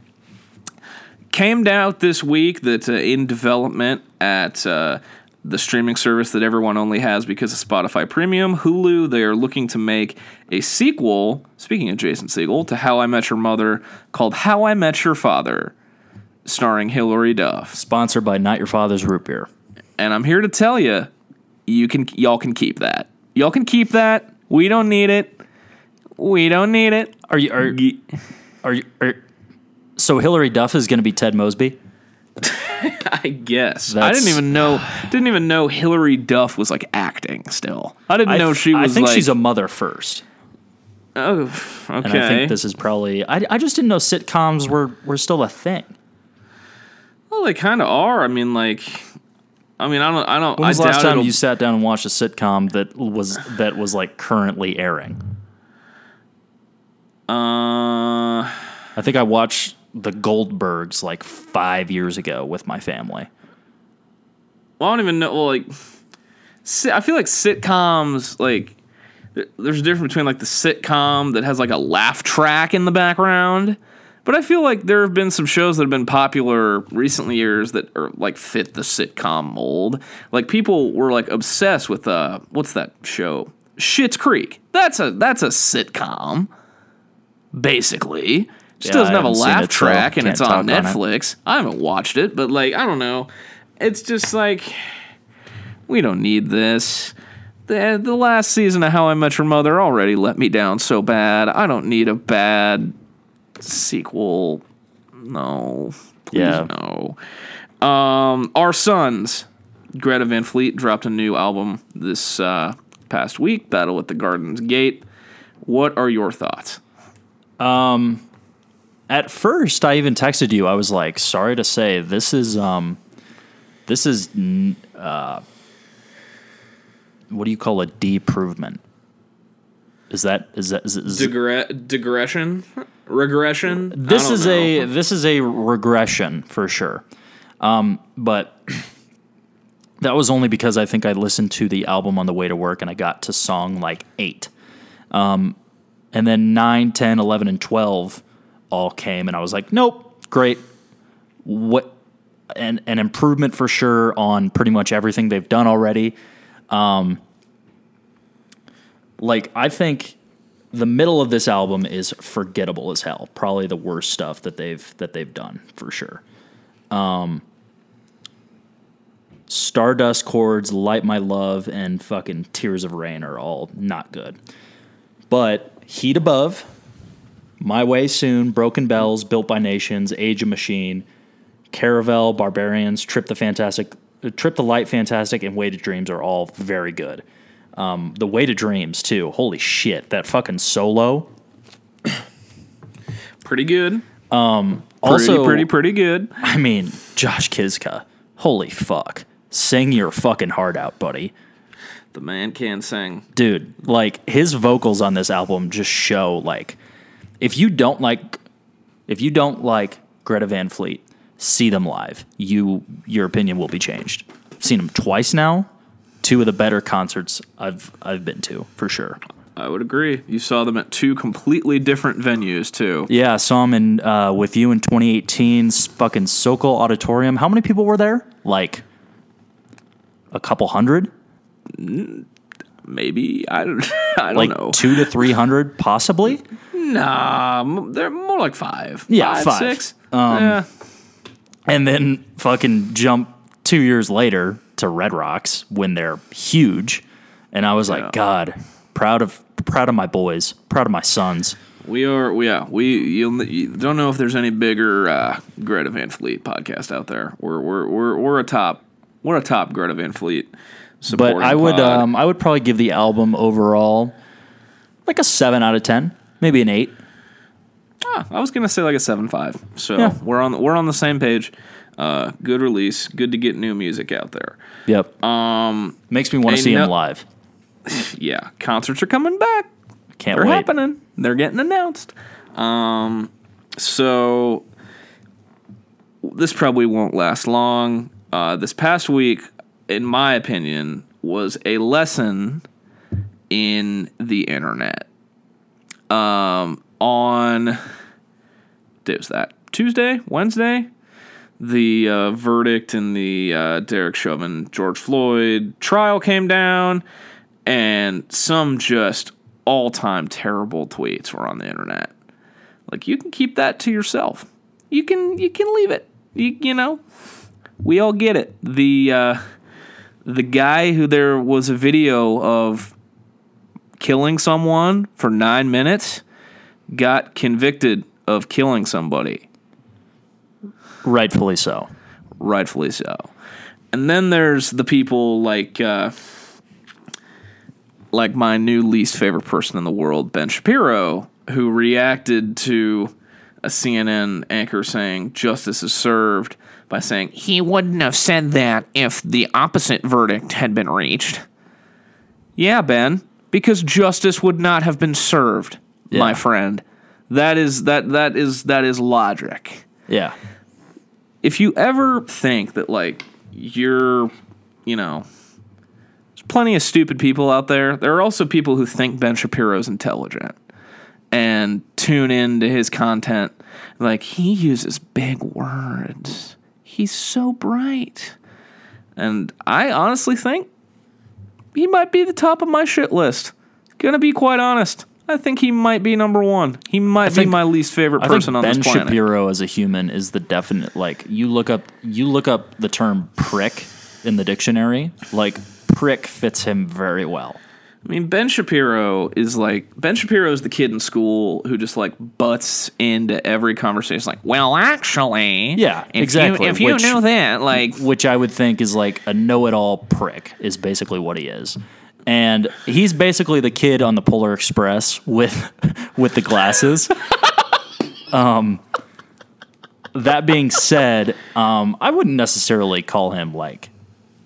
Came out this week that uh, in development at uh, the streaming service that everyone only has because of Spotify Premium, Hulu. They are looking to make a sequel. Speaking of Jason Segel, to How I Met Your Mother, called How I Met Your Father, starring Hilary Duff. Sponsored by Not Your Father's Root Beer. And I'm here to tell you, you can y'all can keep that. Y'all can keep that. We don't need it. We don't need it. Are you are, are you are, so Hilary Duff is going to be Ted Mosby? I guess. I didn't even know. Didn't even know Hilary Duff was like acting. Still, I didn't I know th- she was. I think like, she's a mother first. Oh, okay. And I think this is probably I, I just didn't know sitcoms were were still a thing. well, they kind of are. I mean, like, I mean, I don't. I don't. When was I the last time it'll- you sat down and watched a sitcom that was that was like currently airing? Uh, I think I watched the Goldbergs like five years ago with my family. well, I don't even know. Well, like, I feel like sitcoms like. th- There's a difference between like the sitcom that has like a laugh track in the background, but I feel like there have been some shows that have been popular recent years that are like fit the sitcom mold. Like people were like obsessed with uh what's that show? Schitt's Creek. That's a that's a sitcom. Basically, just Yeah, doesn't I have a laugh it, so track and it's on talk on it. Netflix. I haven't watched it, but like I don't know. It's just like we don't need this. The, the last season of How I Met Your Mother already let me down so bad. I don't need a bad sequel. No. Please Yeah. no. Um, Our Sons. Greta Van Fleet dropped a new album this uh, past week, Battle at the Garden's Gate. What are your thoughts? At first, I even texted you. I was like, "Sorry to say, this is um, this is uh, what do you call a deprovement? Is that is that is, is Digre- digression? Regression? this is know. a this is a regression for sure. Um, but that was only because I think I listened to the album on the way to work and I got to song like eight. Um, and then 9, 10, 11, and 12 all came and I was like, nope, great. What an, an improvement for sure on pretty much everything they've done already. Um, like I think the middle of this album is forgettable as hell. Probably the worst stuff that they've that they've done for sure. Um, Stardust Chords, Light My Love, and fucking Tears of Rain are all not good. But Heat Above, My Way Soon, Broken Bells, Built by Nations, Age of Machine, Caravel, Barbarians, Trip the Fantastic, uh, Trip the Light Fantastic, and Weight of Dreams are all very good. Um, the Weight of Dreams too. Holy shit, that fucking solo. Pretty good. Also, pretty, pretty, pretty good. I mean, Josh Kiszka. Holy fuck. Sing your fucking heart out, buddy. The man can sing. Dude, like his vocals on this album just show like if you don't like if you don't like Greta Van Fleet, see them live. You your opinion will be changed. I've seen them twice now. Two of the better concerts I've I've been to, for sure. I would agree. You saw them at two completely different venues too. Yeah, I saw them in uh, with you in 2018's fucking Sokol Auditorium. How many people were there? Like a couple hundred? Maybe I don't. I don't Like know. two to three hundred, possibly. Nah, they're more like five. Yeah, five, five. six. Um, yeah. and then fucking jump two years later to Red Rocks when they're huge, and I was Yeah. like, God, proud of proud of my boys, proud of my sons. We are, yeah, we you don't know if there's any bigger uh, Greta Van Fleet podcast out there. We're we're we're we're a top, we're a top Greta Van Fleet. But supporting I would pod. um, I would probably give the album overall like a seven out of ten, maybe an eight. Ah, I was gonna say like a seven five. So Yeah. we're on we're on the same page. Uh, good release. Good to get new music out there. Yep. Um, makes me want to see him no- live. Yeah, concerts are coming back. Can't They're wait. happening. They're getting announced. Um, so this probably won't last long. Uh, this past week, in my opinion, was a lesson in the internet. Um, on it was that Tuesday, Wednesday, the uh, verdict in the uh, Derek Chauvin George Floyd trial came down, and some just all time terrible tweets were on the internet. Like you can keep that to yourself. You can you can leave it. You you know, we all get it. The uh, the guy who there was a video of killing someone for nine minutes got convicted of killing somebody Rightfully so. rightfully so. And then there's the people like uh, like my new least favorite person in the world, Ben Shapiro, who reacted to a CNN anchor saying justice is served by saying he wouldn't have said that if the opposite verdict had been reached. Yeah, Ben, because justice would not have been served, my friend. That is that that is that is logic Yeah. if you ever think that like you're, you know, there's plenty of stupid people out there. There are also people who think Ben Shapiro's intelligent and tune into his content. Like he uses big words. He's so bright. And I honestly think he might be the top of my shit list. Gonna be quite honest. I think he might be number one. He might think- be my least favorite person on Ben this planet. Shapiro as a human is the definite like you look up you look up the term prick in the dictionary, like prick fits him very well. I mean, Ben Shapiro is like Ben Shapiro is the kid in school who just like butts into every conversation. Like, well, actually, Yeah, if exactly, You, if you which- knew that, like, which I would think is like a know-it-all prick is basically what he is. And he's basically the kid on the Polar Express with with the glasses. um that being said, um, I wouldn't necessarily call him like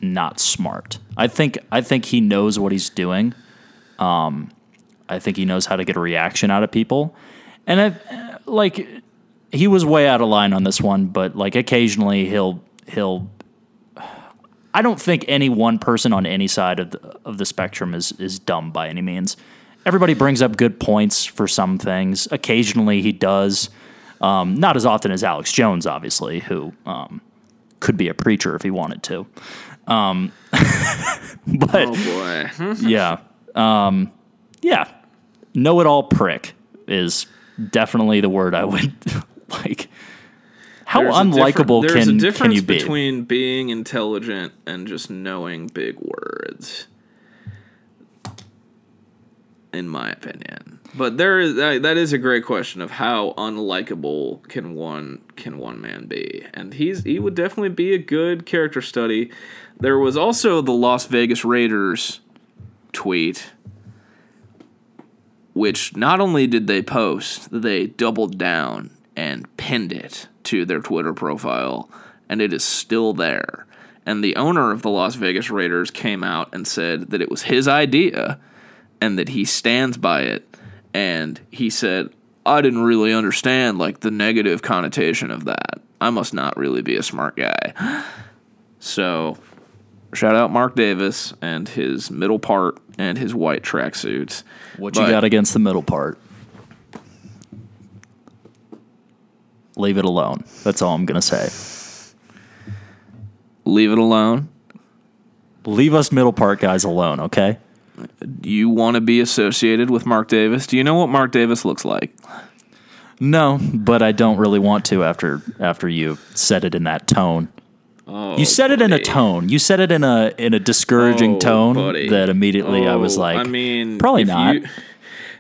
not smart. I think I think he knows what he's doing. Um, I think he knows how to get a reaction out of people. And I like he was way out of line on this one, but like occasionally he'll he'll. I don't think any one person on any side of the, of the spectrum is is dumb by any means. Everybody brings up good points for some things. Occasionally he does, um, not as often as Alex Jones, obviously, who um, could be a preacher if he wanted to. Um, but oh boy, yeah. Um, yeah. Know it all prick is definitely the word I would like How There's a unlikable there's can a can difference you be? between being intelligent and just knowing big words in my opinion but there is that, that is a great question of how unlikable can one can one man be and he's he would definitely be a good character study there was also the Las Vegas Raiders tweet which not only did they post, they doubled down and pinned it to their Twitter profile, and it is still there. And the owner of the Las Vegas Raiders came out and said that it was his idea and that he stands by it. And he said, I didn't really understand like the negative connotation of that. I must not really be a smart guy. So, shout out Mark Davis and his middle part and his white tracksuits. What you got against the middle part? Leave it alone. That's all I'm gonna say. Leave it alone. Leave us middle part guys alone, okay? You want to be associated with Mark Davis? Do you know what Mark Davis looks like? No, but I don't really want to after after you said it in that tone. Oh, you said it in a oh, tone. You said it in a in a discouraging Oh, tone buddy. that immediately I was Oh, like, I mean, probably not. you-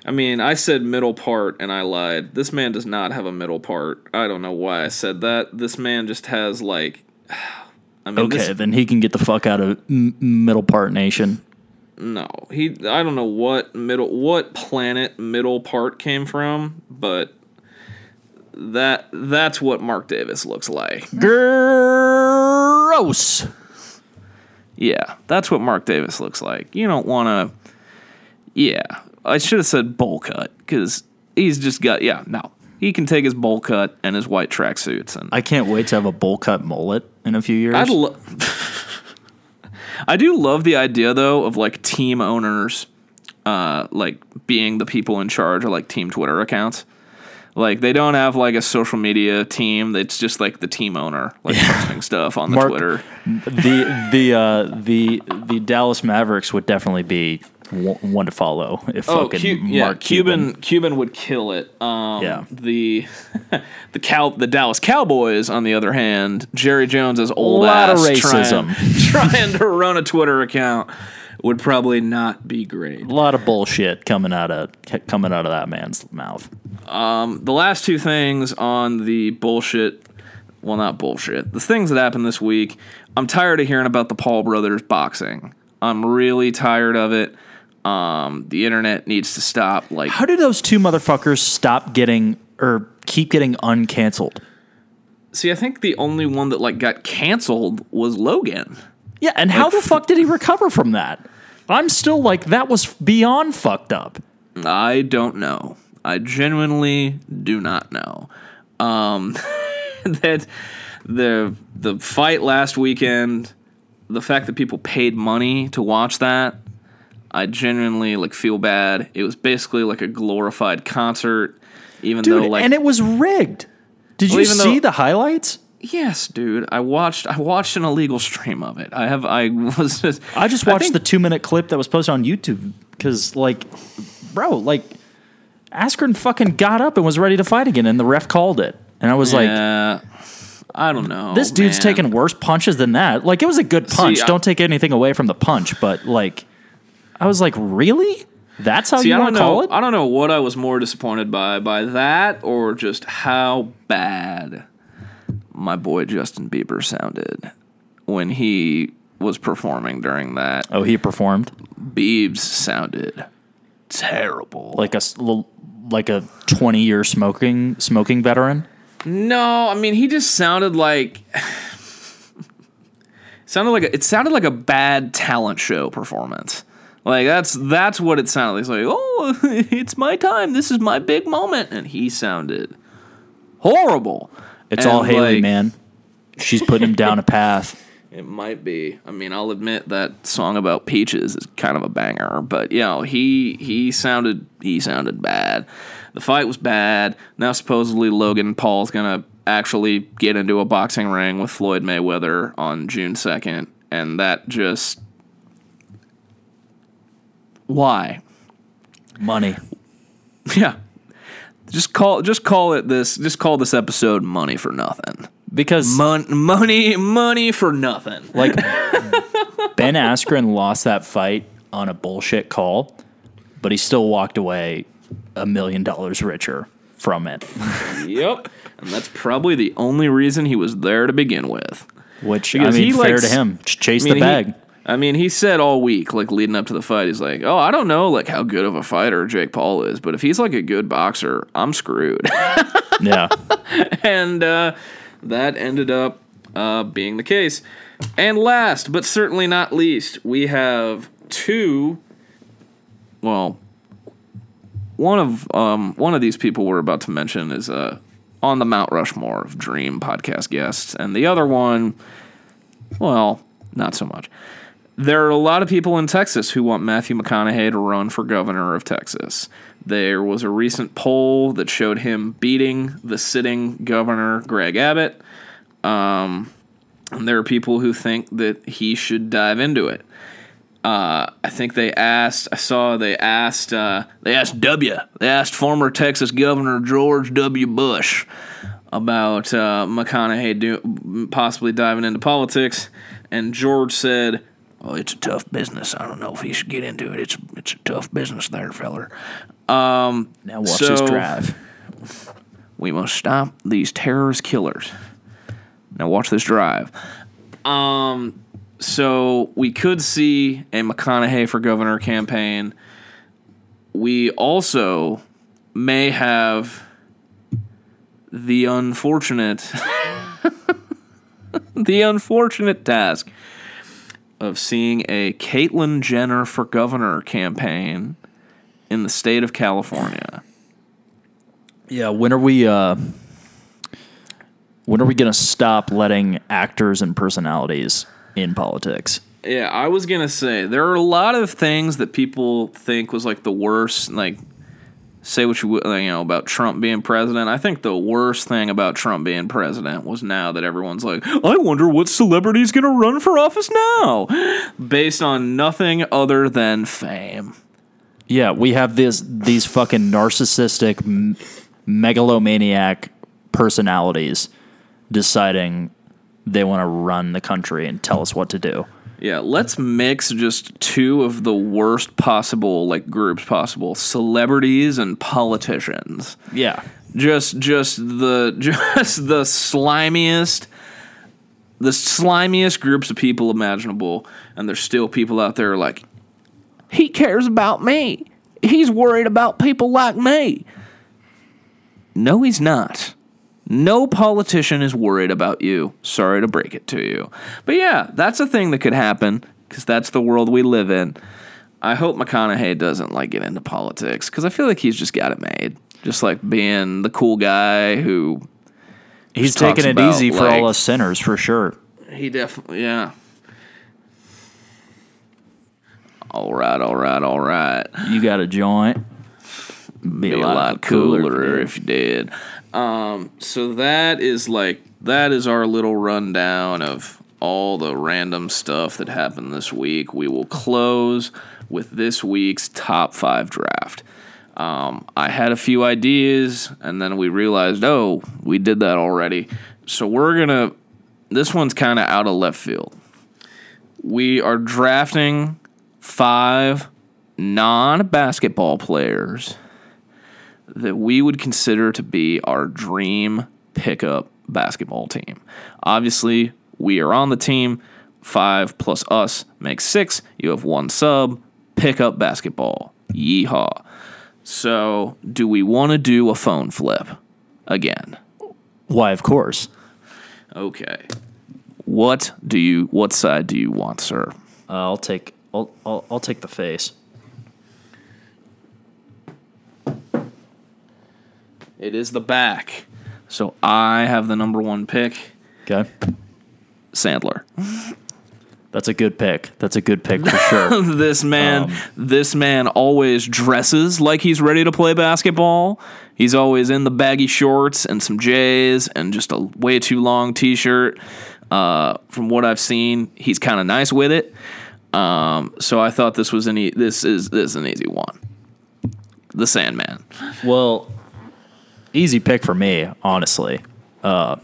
I mean, I said middle part and I lied. This man does not have a middle part. I don't know why I said that. This man just has like. I mean, okay, this- then he can get the fuck out of m- middle part nation. no, he. I don't know what middle, what planet middle part came from, but that that's what Mark Davis looks like. Gross. Yeah, that's what Mark Davis looks like. You don't want to. Yeah, I should have said bowl cut because he's just got. Yeah, no, he can take his bowl cut and his white tracksuits, and I can't wait to have a bowl cut mullet in a few years. I'd lo- I do love the idea though of like team owners, uh, like being the people in charge of like team Twitter accounts. Like they don't have like a social media team. It's just like the team owner, like posting stuff on the Mark- Twitter. the the uh, the the Dallas Mavericks would definitely be one to follow if Oh, fucking yeah, Mark Cuban, Cuban would kill it. Um, Yeah. the the cow the Dallas Cowboys, on the other hand, Jerry Jones is old Lot of ass racism. trying, trying to run a Twitter account would probably not be great. A lot of bullshit coming out of coming out of that man's mouth. The last two things on the bullshit, well, not bullshit, the things that happened this week. I'm tired of hearing about the Paul brothers boxing. I'm really tired of it. Um, the internet needs to stop. Like, How do those two motherfuckers stop getting or keep getting uncanceled? see, I think the only one that like got canceled was Logan. Yeah, and how the fuck did he recover from that? I'm still like that was beyond fucked up. I don't know. I genuinely do not know. Um, that the the fight last weekend, the fact that people paid money to watch that, I genuinely like feel bad. It was basically like a glorified concert, even Dude, though like and it was rigged. Did Well, you see though- the highlights? Yes, dude, I watched I watched an illegal stream of it. I have I was just I just watched think- the two minute clip that was posted on YouTube because, like, bro, like, Askren fucking got up and was ready to fight again, and the ref called it, and I was like, I don't know. this dude's man. taking worse punches than that. Like, it was a good punch. I- don't take anything away from the punch, but like, I was like, really? That's how See, you want to call it? I don't know what I was more disappointed by, by that or just how bad my boy Justin Bieber sounded when he was performing during that. oh, he performed Biebs sounded terrible. like a like a twenty year smoking smoking veteran. no, I mean he just sounded like sounded like a, it sounded like a bad talent show performance. Like that's that's what it sounded like. It's like, oh, it's my time. This is my big moment, and he sounded horrible. It's And, all Hailey, like, man. She's putting him down a path. It might be. I mean, I'll admit that song about peaches is kind of a banger, but you know, he he sounded he sounded bad. The fight was bad. Now supposedly Logan Paul's gonna actually get into a boxing ring with Floyd Mayweather on June second, and that just why? Money. Yeah. Just call just call it this just call this episode money for nothing. because Mon- money, money for nothing. like Ben Askren lost that fight on a bullshit call, but he still walked away a million dollars richer from it. Yep. And that's probably the only reason he was there to begin with. Which I mean, he fair likes- to him. Ch- Chase I mean, the bag. I mean, he said all week, like leading up to the fight, he's like, "Oh, I don't know, like how good of a fighter Jake Paul is, but if he's like a good boxer, I'm screwed." yeah. and uh, that ended up uh, being the case. And last, but certainly not least, we have two. Well, one of um, one of these people we're about to mention is uh, on the Mount Rushmore of Dream podcast guests, and the other one, well, not so much. There are a lot of people in Texas who want Matthew McConaughey to run for governor of Texas. There was a recent poll that showed him beating the sitting governor, Greg Abbott. Um, and there are people who think that he should dive into it. Uh, I think they asked. I saw they asked. Uh, they asked W. They asked former Texas Governor George W. Bush about uh, McConaughey do, possibly diving into politics, and George said, "Oh, it's a tough business. I don't know if he should get into it. It's it's a tough business there, feller. Now watch So- this drive. We must stop these terrorist killers. Now watch this drive. Um, so we could see a McConaughey for governor campaign. We also may have the unfortunate the unfortunate task of seeing a Caitlyn Jenner for governor campaign in the state of California. Yeah, when are we uh when are we gonna stop letting actors and personalities in politics? Yeah, I was gonna say there are a lot of things that people think was like the worst. Like, say what you you know, about Trump being president. I think the worst thing about Trump being president was now that everyone's like, I wonder what celebrity's gonna run for office now, based on nothing other than fame. Yeah, we have this these fucking narcissistic m- megalomaniac personalities deciding they want to run the country and tell us what to do. Yeah, let's mix just two of the worst possible like groups possible: celebrities and politicians. Yeah. just just the just the slimiest the slimiest groups of people imaginable and there's still people out there like he cares about me he's worried about people like me no he's not no politician is worried about you sorry to break it to you but yeah that's a thing that could happen because that's the world we live in I hope McConaughey doesn't like get into politics because I feel like he's just got it made. Just like being the cool guy who He's taking it about, easy for like- all us sinners for sure. he definitely yeah. All right, all right, all right. You got a joint. Be a lot cooler if you did. Um, so that is like that is our little rundown of all the random stuff that happened this week. We will close with this week's top five draft. Um, I had a few ideas, and then we realized, oh, we did that already. So we're gonna. This one's kind of out of left field. We are drafting five non-basketball players that we would consider to be our dream pickup basketball team. Obviously, we are on the team. Five plus us makes six. You have one sub. Pickup basketball. Yeehaw. So, do we want to do a phone flip again? Why, of course. Okay. What do you? What side do you want, sir? Uh, I'll take I'll, I'll I'll take the face. It is the back. So I have the number one pick, Okay. Sandler. That's a good pick. That's a good pick for sure. this man this man always dresses like he's ready to play basketball. He's always in the baggy shorts and some J's and just a way too long t-shirt. Uh, from what I've seen, he's kind of nice with it. Um, so I thought this was an e- this is this is an easy one. The Sandman. Well, easy pick for me, honestly. Uh,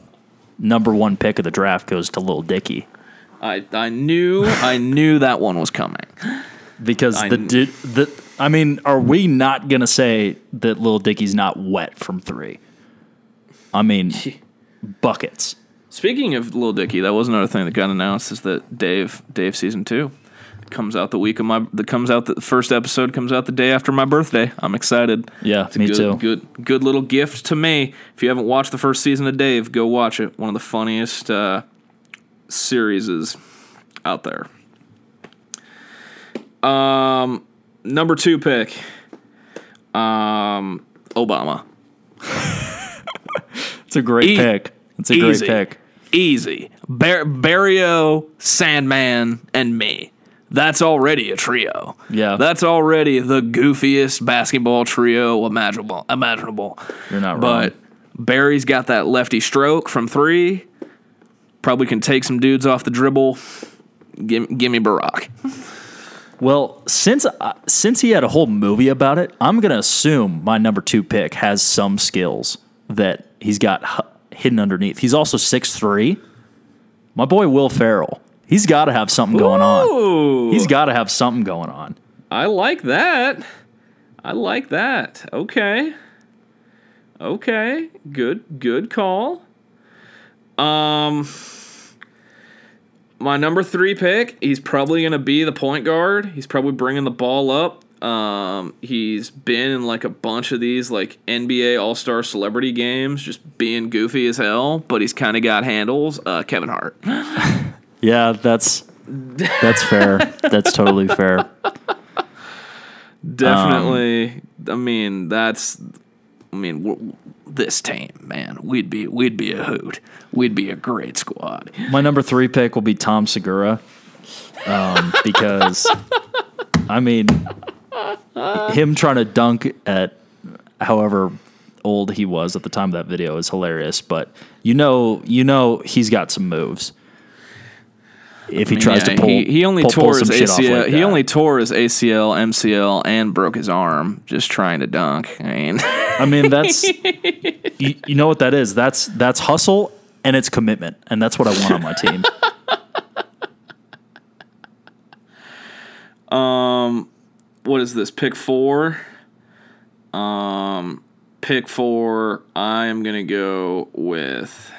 number one pick of the draft goes to Lil Dicky I I knew I knew that one was coming. because I the kn- di- the I mean, are we not gonna say that Lil Dicky's not wet from three? I mean, buckets. Speaking of Lil Dicky, that was another thing that got announced is that Dave Dave season two comes out the week of my that comes out the first episode comes out the day after my birthday. I'm excited. Yeah, It's a me good, too. Good good little gift to me. If you haven't watched the first season of Dave, go watch it. One of the funniest uh, series out there. Um, number two pick, um, Obama. It's a great E- pick. It's a great pick. Easy. Bar- Barrio, Sandman, and me. That's already a trio. Yeah. That's already the goofiest basketball trio imaginable. Imaginable. You're not right. But wrong. Barry's got that lefty stroke from three. Probably can take some dudes off the dribble. Give, give me Barack. Well, since uh, since he had a whole movie about it, I'm gonna assume my number two pick has some skills that he's got h- hidden underneath. He's also six three. My boy Will Ferrell. He's got to have something going on. He's got to have something going on. I like that. I like that. Okay. Okay. Good good call. Um my number 3 pick, he's probably going to be the point guard. He's probably bringing the ball up. Um he's been in like a bunch of these like NBA All-Star celebrity games just being goofy as hell, but he's kind of got handles. Uh Kevin Hart. Yeah, that's that's fair. that's totally fair. Definitely. I mean, that's. I mean, this team, man, we'd be we'd be a hoot. We'd be a great squad. My number three pick will be Tom Segura, um, because I mean, him trying to dunk at however old he was at the time of that video is hilarious. But you know, you know, he's got some moves. If he tries Yeah, to pull, he, he only pull, pull tore his some shit ACL. like he only tore his ACL, MCL, and broke his arm just trying to dunk. I mean, I mean, that's you, you know what that is. That's that's hustle and it's commitment, and that's what I want on my team. Um, what is this? Pick four. Um, pick four. I am gonna go with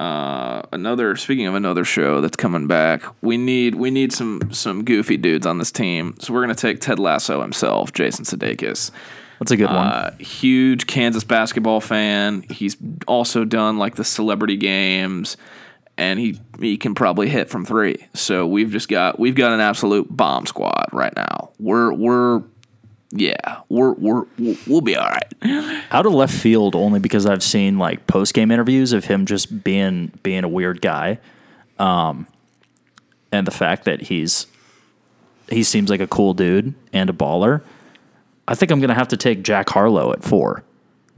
uh, another. Speaking of another show that's coming back, we need we need some some goofy dudes on this team. So we're gonna take Ted Lasso himself, Jason Sudeikis. That's a good one. Uh, huge Kansas basketball fan. He's also done like the celebrity games, and he he can probably hit from three. So we've just got we've got an absolute bomb squad right now. We're we're yeah we're we're we'll, be all right. out of left field only because I've seen like post game interviews of him just being being a weird guy, um, and the fact that he's he seems like a cool dude and a baller. I think I'm gonna have to take Jack Harlow at four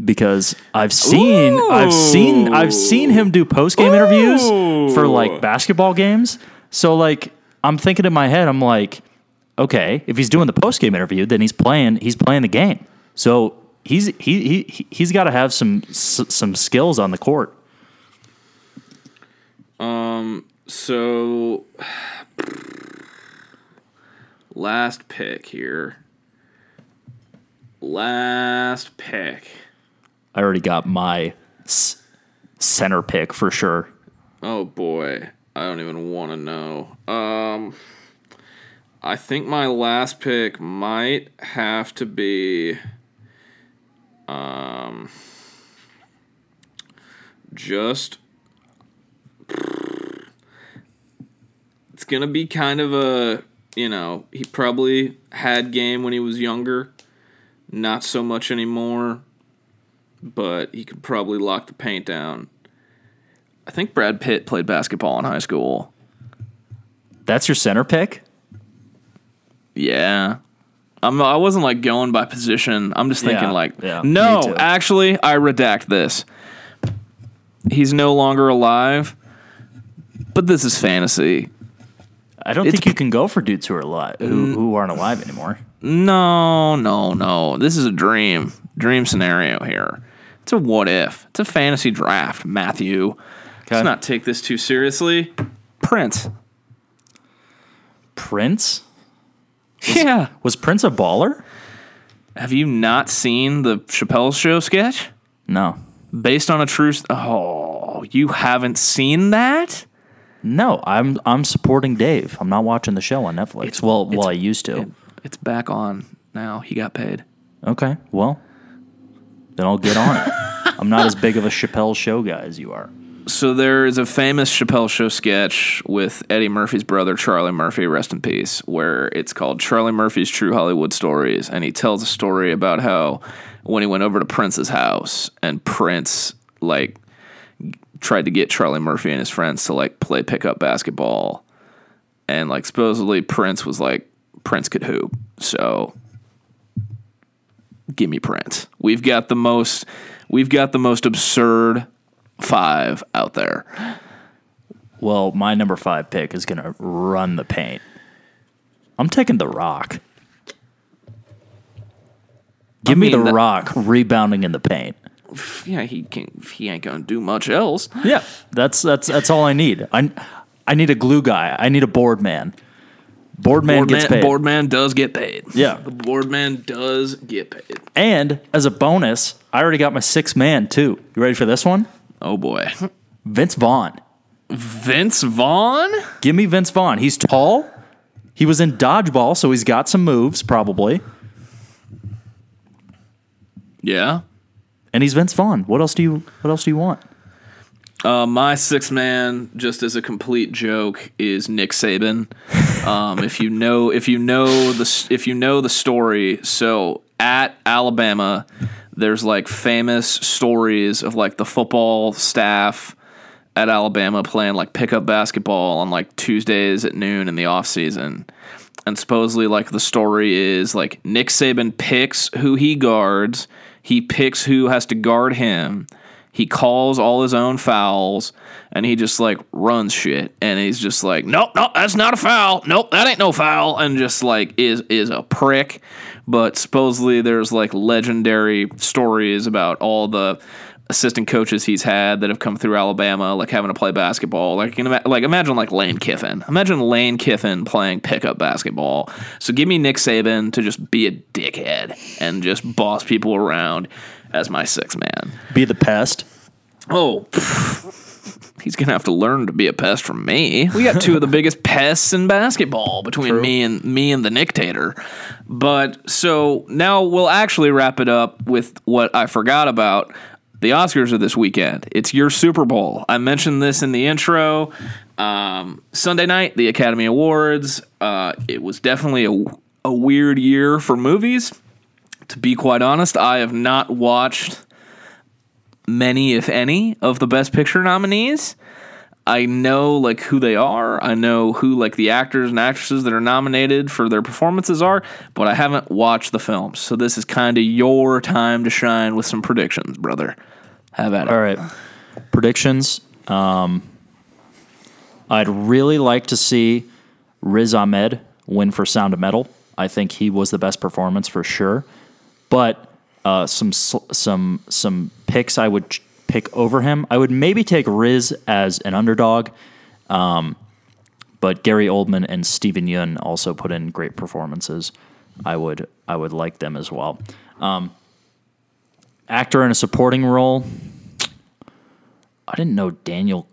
because I've seen I've seen I've seen him do post game interviews for like basketball games. So like I'm thinking in my head, I'm like, okay, if he's doing the post game interview, then he's playing he's playing the game. So he's he he he's got to have some s- some skills on the court. Um. So last pick here. Last pick. I already got my s- center pick for sure. Oh boy, I don't even want to know. Um, I think my last pick might have to be, um, just. It's gonna be kind of a, you know, he probably had game when he was younger, not so much anymore, but he could probably lock the paint down. I think Brad Pitt played basketball in high school. That's your center pick. Yeah. I'm, I wasn't like going by position. I'm just thinking Yeah, like, yeah, me no, too. actually, I redact this. He's no longer alive, but this is fantasy. I don't think you can go for dudes who are alive who, who aren't alive anymore. No, no, no. This is a dream, dream scenario here. It's a what if. It's a fantasy draft, Matthew. Let's not take this too seriously. Prince. Prince yeah. was Prince a baller? Have you not seen the Chappelle Show sketch? No, Based on a true. St- oh, you haven't seen that? no. I'm I'm supporting Dave. I'm not watching the show on Netflix. It's- well, it's- well, I used to. It- it's back on now. He got paid. Okay, well, then I'll get on it. I'm not as big of a Chappelle show guy as you are. So there is a famous Chappelle Show sketch with Eddie Murphy's brother Charlie Murphy, rest in peace, where it's called Charlie Murphy's True Hollywood Stories, and he tells a story about how when he went over to Prince's house and Prince like tried to get Charlie Murphy and his friends to like play pickup basketball, and like supposedly Prince was like Prince could hoop, so give me Prince. We've got the most we've got the most absurd five out there. Well, my number five pick is going to run the paint. I'm taking The Rock. Give me mean, The that- Rock rebounding in the paint. Yeah, he can he ain't gonna do much else. Yeah, that's that's that's all I need. I I need a glue guy. I need a board man. Board man Board gets man, paid. board man does get paid. Yeah. the board man does get paid. And as a bonus, I already got my six man too. You ready for this one? Oh boy, Vince Vaughn. Vince Vaughn. Give me Vince Vaughn. He's tall. He was in dodgeball, so he's got some moves probably. Yeah, And he's Vince Vaughn. What else do you what else do you want? uh, my sixth man, just as a complete joke, is Nick Saban. Um, if you know, if you know the if you know the story, so at Alabama, there's like famous stories of like the football staff at Alabama playing like pickup basketball on like Tuesdays at noon in the off season. And supposedly like the story is like Nick Saban picks who he guards, he picks who has to guard him. He calls all his own fouls and he just like runs shit and he's just like nope nope that's not a foul nope that ain't no foul and just like is is a prick but supposedly there's like legendary stories about all the assistant coaches he's had that have come through Alabama, like having to play basketball. Like, you can ima- like imagine like Lane Kiffin. Imagine Lane Kiffin playing pickup basketball. So give me Nick Saban to just be a dickhead and just boss people around as my sixth man. Be the pest. Oh, he's gonna have to learn to be a pest from me. We got two of the biggest pests in basketball between me and me and the Nictator. But so now we'll actually wrap it up with what I forgot about. The Oscars are this weekend. It's your Super Bowl. I mentioned this in the intro. Um, Sunday night, the Academy Awards. Uh, it was definitely a, a weird year for movies. To be quite honest, I have not watched many, if any, of the Best Picture nominees. I know like who they are. I know who like the actors and actresses that are nominated for their performances are, but I haven't watched the films. So this is kind of your time to shine with some predictions, brother. Have at it. All right. Predictions. Um, I'd really like to see Riz Ahmed win for Sound of Metal. I think he was the best performance for sure. But uh, some some some picks I would pick over him. I would maybe take Riz as an underdog. Um, but Gary Oldman and Steven Yeun also put in great performances. I would I would like them as well. Um, actor in a supporting role. I didn't know Daniel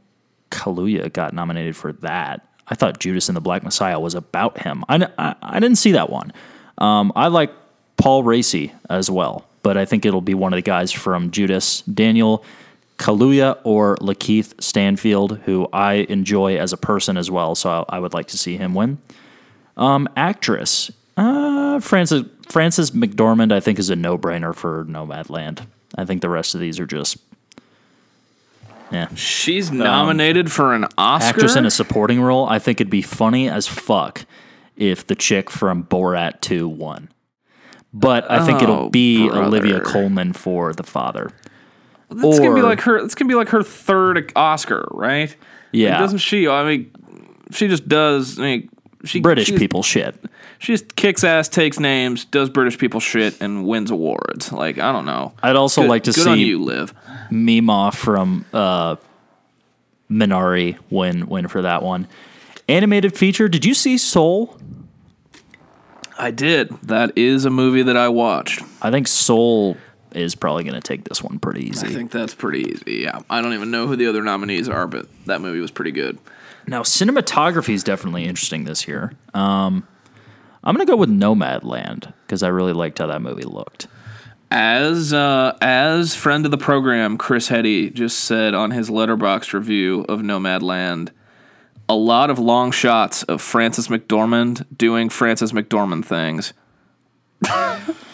Kaluuya got nominated for that. I thought Judas and the Black Messiah was about him. I, I, I didn't see that one. Um, I like Paul Raci as well, but I think it'll be one of the guys from Judas, Daniel Kaluuya or Lakeith Stanfield, who I enjoy as a person as well. So I, I would like to see him win. Um, actress, uh, Frances Frances McDormand, I think is a no brainer for Nomadland. I think the rest of these are just yeah. She's nominated for an Oscar. Actress in a supporting role. I think it'd be funny as fuck if the chick from Borat 2 won. But I think Oh, it'll be brother. Olivia Colman for the father. It's gonna be like her. It's gonna be like her third Oscar, right? Yeah. Like, doesn't she? I mean, she just does. I mean, she British she's- people shit. She just kicks ass, takes names, does British people shit, and wins awards. Like I don't know. I'd also Good- like to good see on you, live Mima from uh, Minari win win for that one. Animated feature. Did you see Soul? I did. That is a movie that I watched. I think Soul is probably going to take this one pretty easy. I think that's pretty easy. Yeah, I don't even know who the other nominees are, but that movie was pretty good. Now, cinematography is definitely interesting this year. Um, I'm going to go with Nomadland because I really liked how that movie looked. As uh, as friend of the program, Chris Hetty just said on his Letterboxd review of Nomadland, a lot of long shots of Frances McDormand doing Frances McDormand things.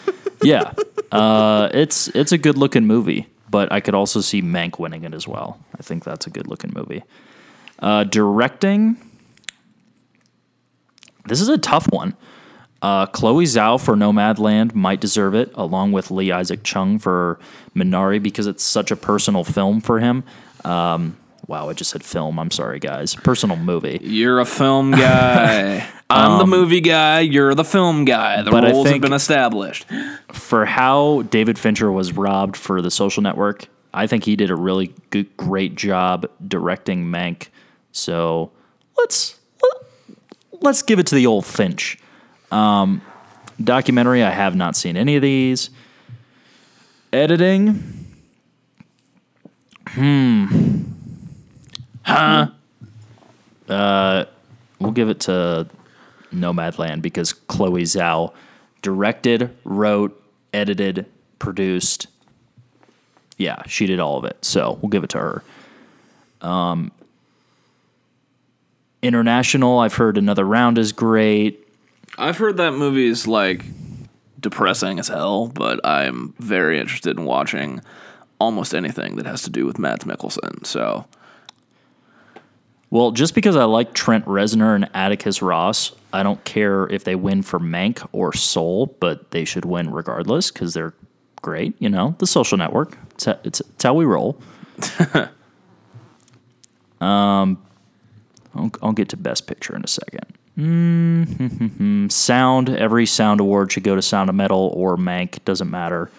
Yeah, uh, it's it's a good looking movie, but I could also see Mank winning it as well. I think that's a good looking movie. Uh, directing. This is a tough one. Uh, Chloe Zhao for Nomadland might deserve it, along with Lee Isaac Chung for Minari because it's such a personal film for him. Um, wow, I just said film. I'm sorry, guys. Personal movie. You're a film guy. I'm the movie guy. You're the film guy. The Um, roles have been established. for how David Fincher was robbed for the social network, I think he did a really good, great job directing Mank. So let's let's give it to the old Finch. Um, documentary, I have not seen any of these. Editing, hmm, huh? Uh, we'll give it to Nomadland because Chloe Zhao directed, wrote, edited, produced. Yeah, she did all of it. So we'll give it to her. Um, international, I've heard another round is great. I've heard that movie is like depressing as hell, but I'm very interested in watching almost anything that has to do with Mads Mikkelsen. So Well, just because I like Trent Reznor and Atticus Ross, I don't care if they win for Mank or Soul, but they should win regardless because they're great. You know, the Social Network. It's, how- it's, it's how we roll. um, I'll, I'll get to Best Picture in a second. Mm, sound. Every sound award should go to Sound of Metal or Mank. Doesn't matter.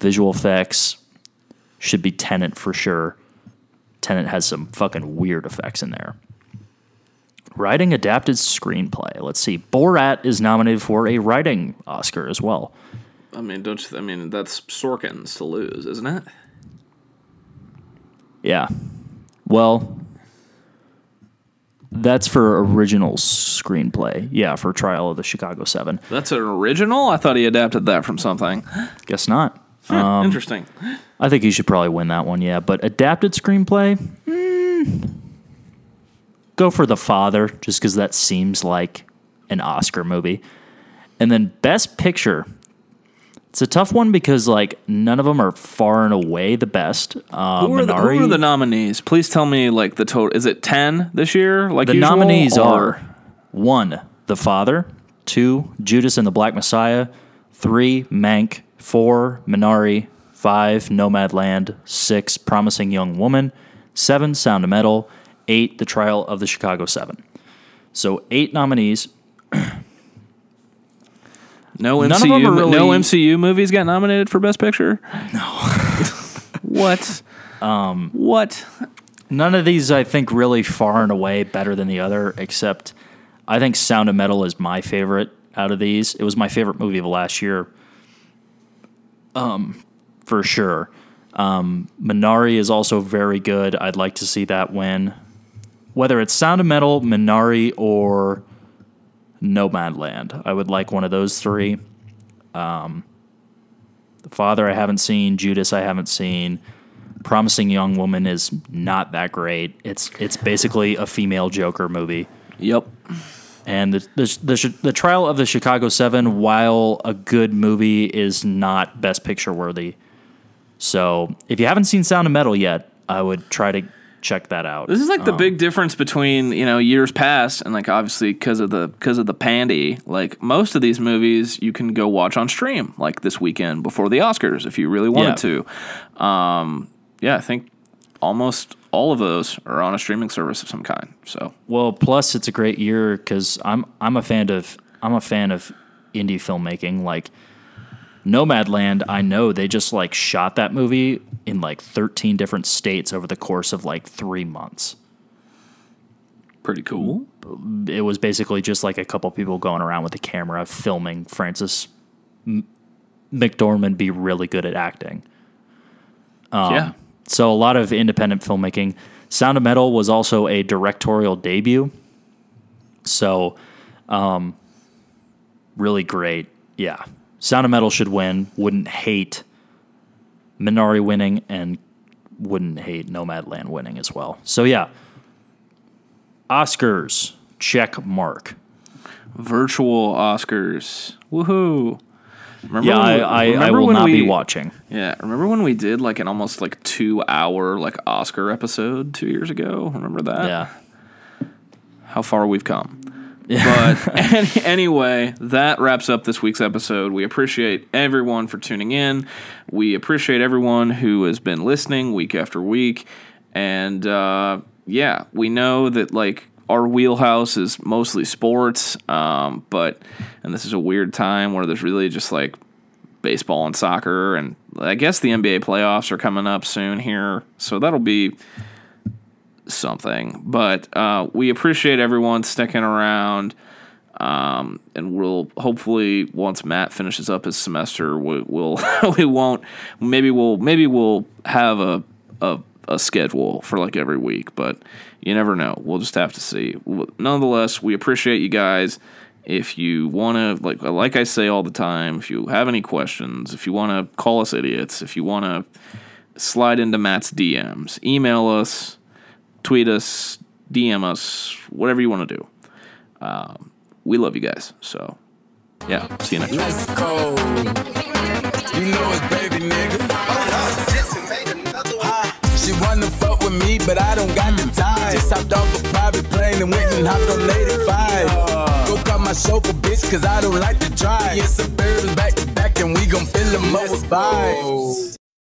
Visual effects should be Tenet for sure. Tenet has some fucking weird effects in there. Writing adapted screenplay. Let's see. Borat is nominated for a writing Oscar as well. I mean, don't you? I mean, that's Sorkin's to lose, isn't it? Yeah. Well, that's for original screenplay. Yeah, for Trial of the Chicago Seven. That's an original. I thought he adapted that from something. Guess not. Huh, Interesting. I think he should probably win that one. Yeah, but adapted screenplay. mm, go for The Father, just because that seems like an Oscar movie. And then Best Picture. It's a tough one because like none of them are far and away the best. Uh, Who are, the, who are the nominees? Please tell me like the total. Is it ten this year? Like The usual, nominees or- are one, The Father, two, Judas and the Black Messiah, three, Mank, four, Minari, five, Nomadland, six, Promising Young Woman, seven, Sound of Metal, eight, The Trial of the Chicago Seven. So eight nominees. no None of MCU. them are mo- No MCU movies got nominated for Best Picture. No. what? Um. What? None of these, I think, really far and away better than the other, except I think Sound of Metal is my favorite out of these. It was my favorite movie of last year, um, for sure. Um, Minari is also very good. I'd like to see that win. Whether it's Sound of Metal, Minari, or Nomadland, I would like one of those three. Um, the Father, I haven't seen. Judas, I haven't seen. Promising Young Woman is not that great. It's it's basically a female Joker movie. Yep. And the the the, the Trial of the Chicago Seven, while a good movie, is not Best Picture worthy. So if you haven't seen Sound of Metal yet, I would try to check that out. This is like the big difference between you know years past and like obviously because of the because of the pandy. Like most of these movies, you can go watch on stream like this weekend before the Oscars if you really wanted to. Um, yeah, I think almost all of those are on a streaming service of some kind. So Well, plus it's a great year because I'm I'm a fan of I'm a fan of indie filmmaking. Like Nomadland, I know they just like shot that movie in like 13 different states over the course of like three months. pretty cool. It was basically just like a couple people going around with a camera filming Frances M- McDormand be really good at acting. Um, yeah. So a lot of independent filmmaking. Sound of Metal was also a directorial debut. So, um, really great. Yeah. Sound of Metal should win. Wouldn't hate Minari winning and wouldn't hate Nomadland winning as well. So, yeah. Oscars, check mark. Virtual Oscars. Woohoo. Remember Yeah, I, we- I, I will when not be watching. Yeah, remember when we did like an almost like two hour like Oscar episode two years ago? Remember that? Yeah. How far we've come. Yeah. But any, anyway, that wraps up this week's episode. We appreciate everyone for tuning in. We appreciate everyone who has been listening week after week. And uh, yeah, we know that like our wheelhouse is mostly sports, um, but and this is a weird time where there's really just like baseball and soccer, and I guess the NBA playoffs are coming up soon here, so that'll be something. But uh, we appreciate everyone sticking around. Um, and we'll hopefully once Matt finishes up his semester, we, we'll we won't maybe we'll maybe we'll have a, a a schedule for like every week, but you never know. We'll just have to see. Nonetheless, we appreciate you guys. If you want to, like like I say all the time, if you have any questions, if you want to call us idiots, if you want to slide into Matt's DMs, email us, tweet us, DM us, whatever you want to do. Um, we love you guys. So, yeah, see you next week. But I don't got the time. Just hopped off a private plane and went and hopped on 85. Go call my chauffeur, bitch, cause I don't like to drive. Yeah, suburbans back to back, and we gon' fill them up with vibes.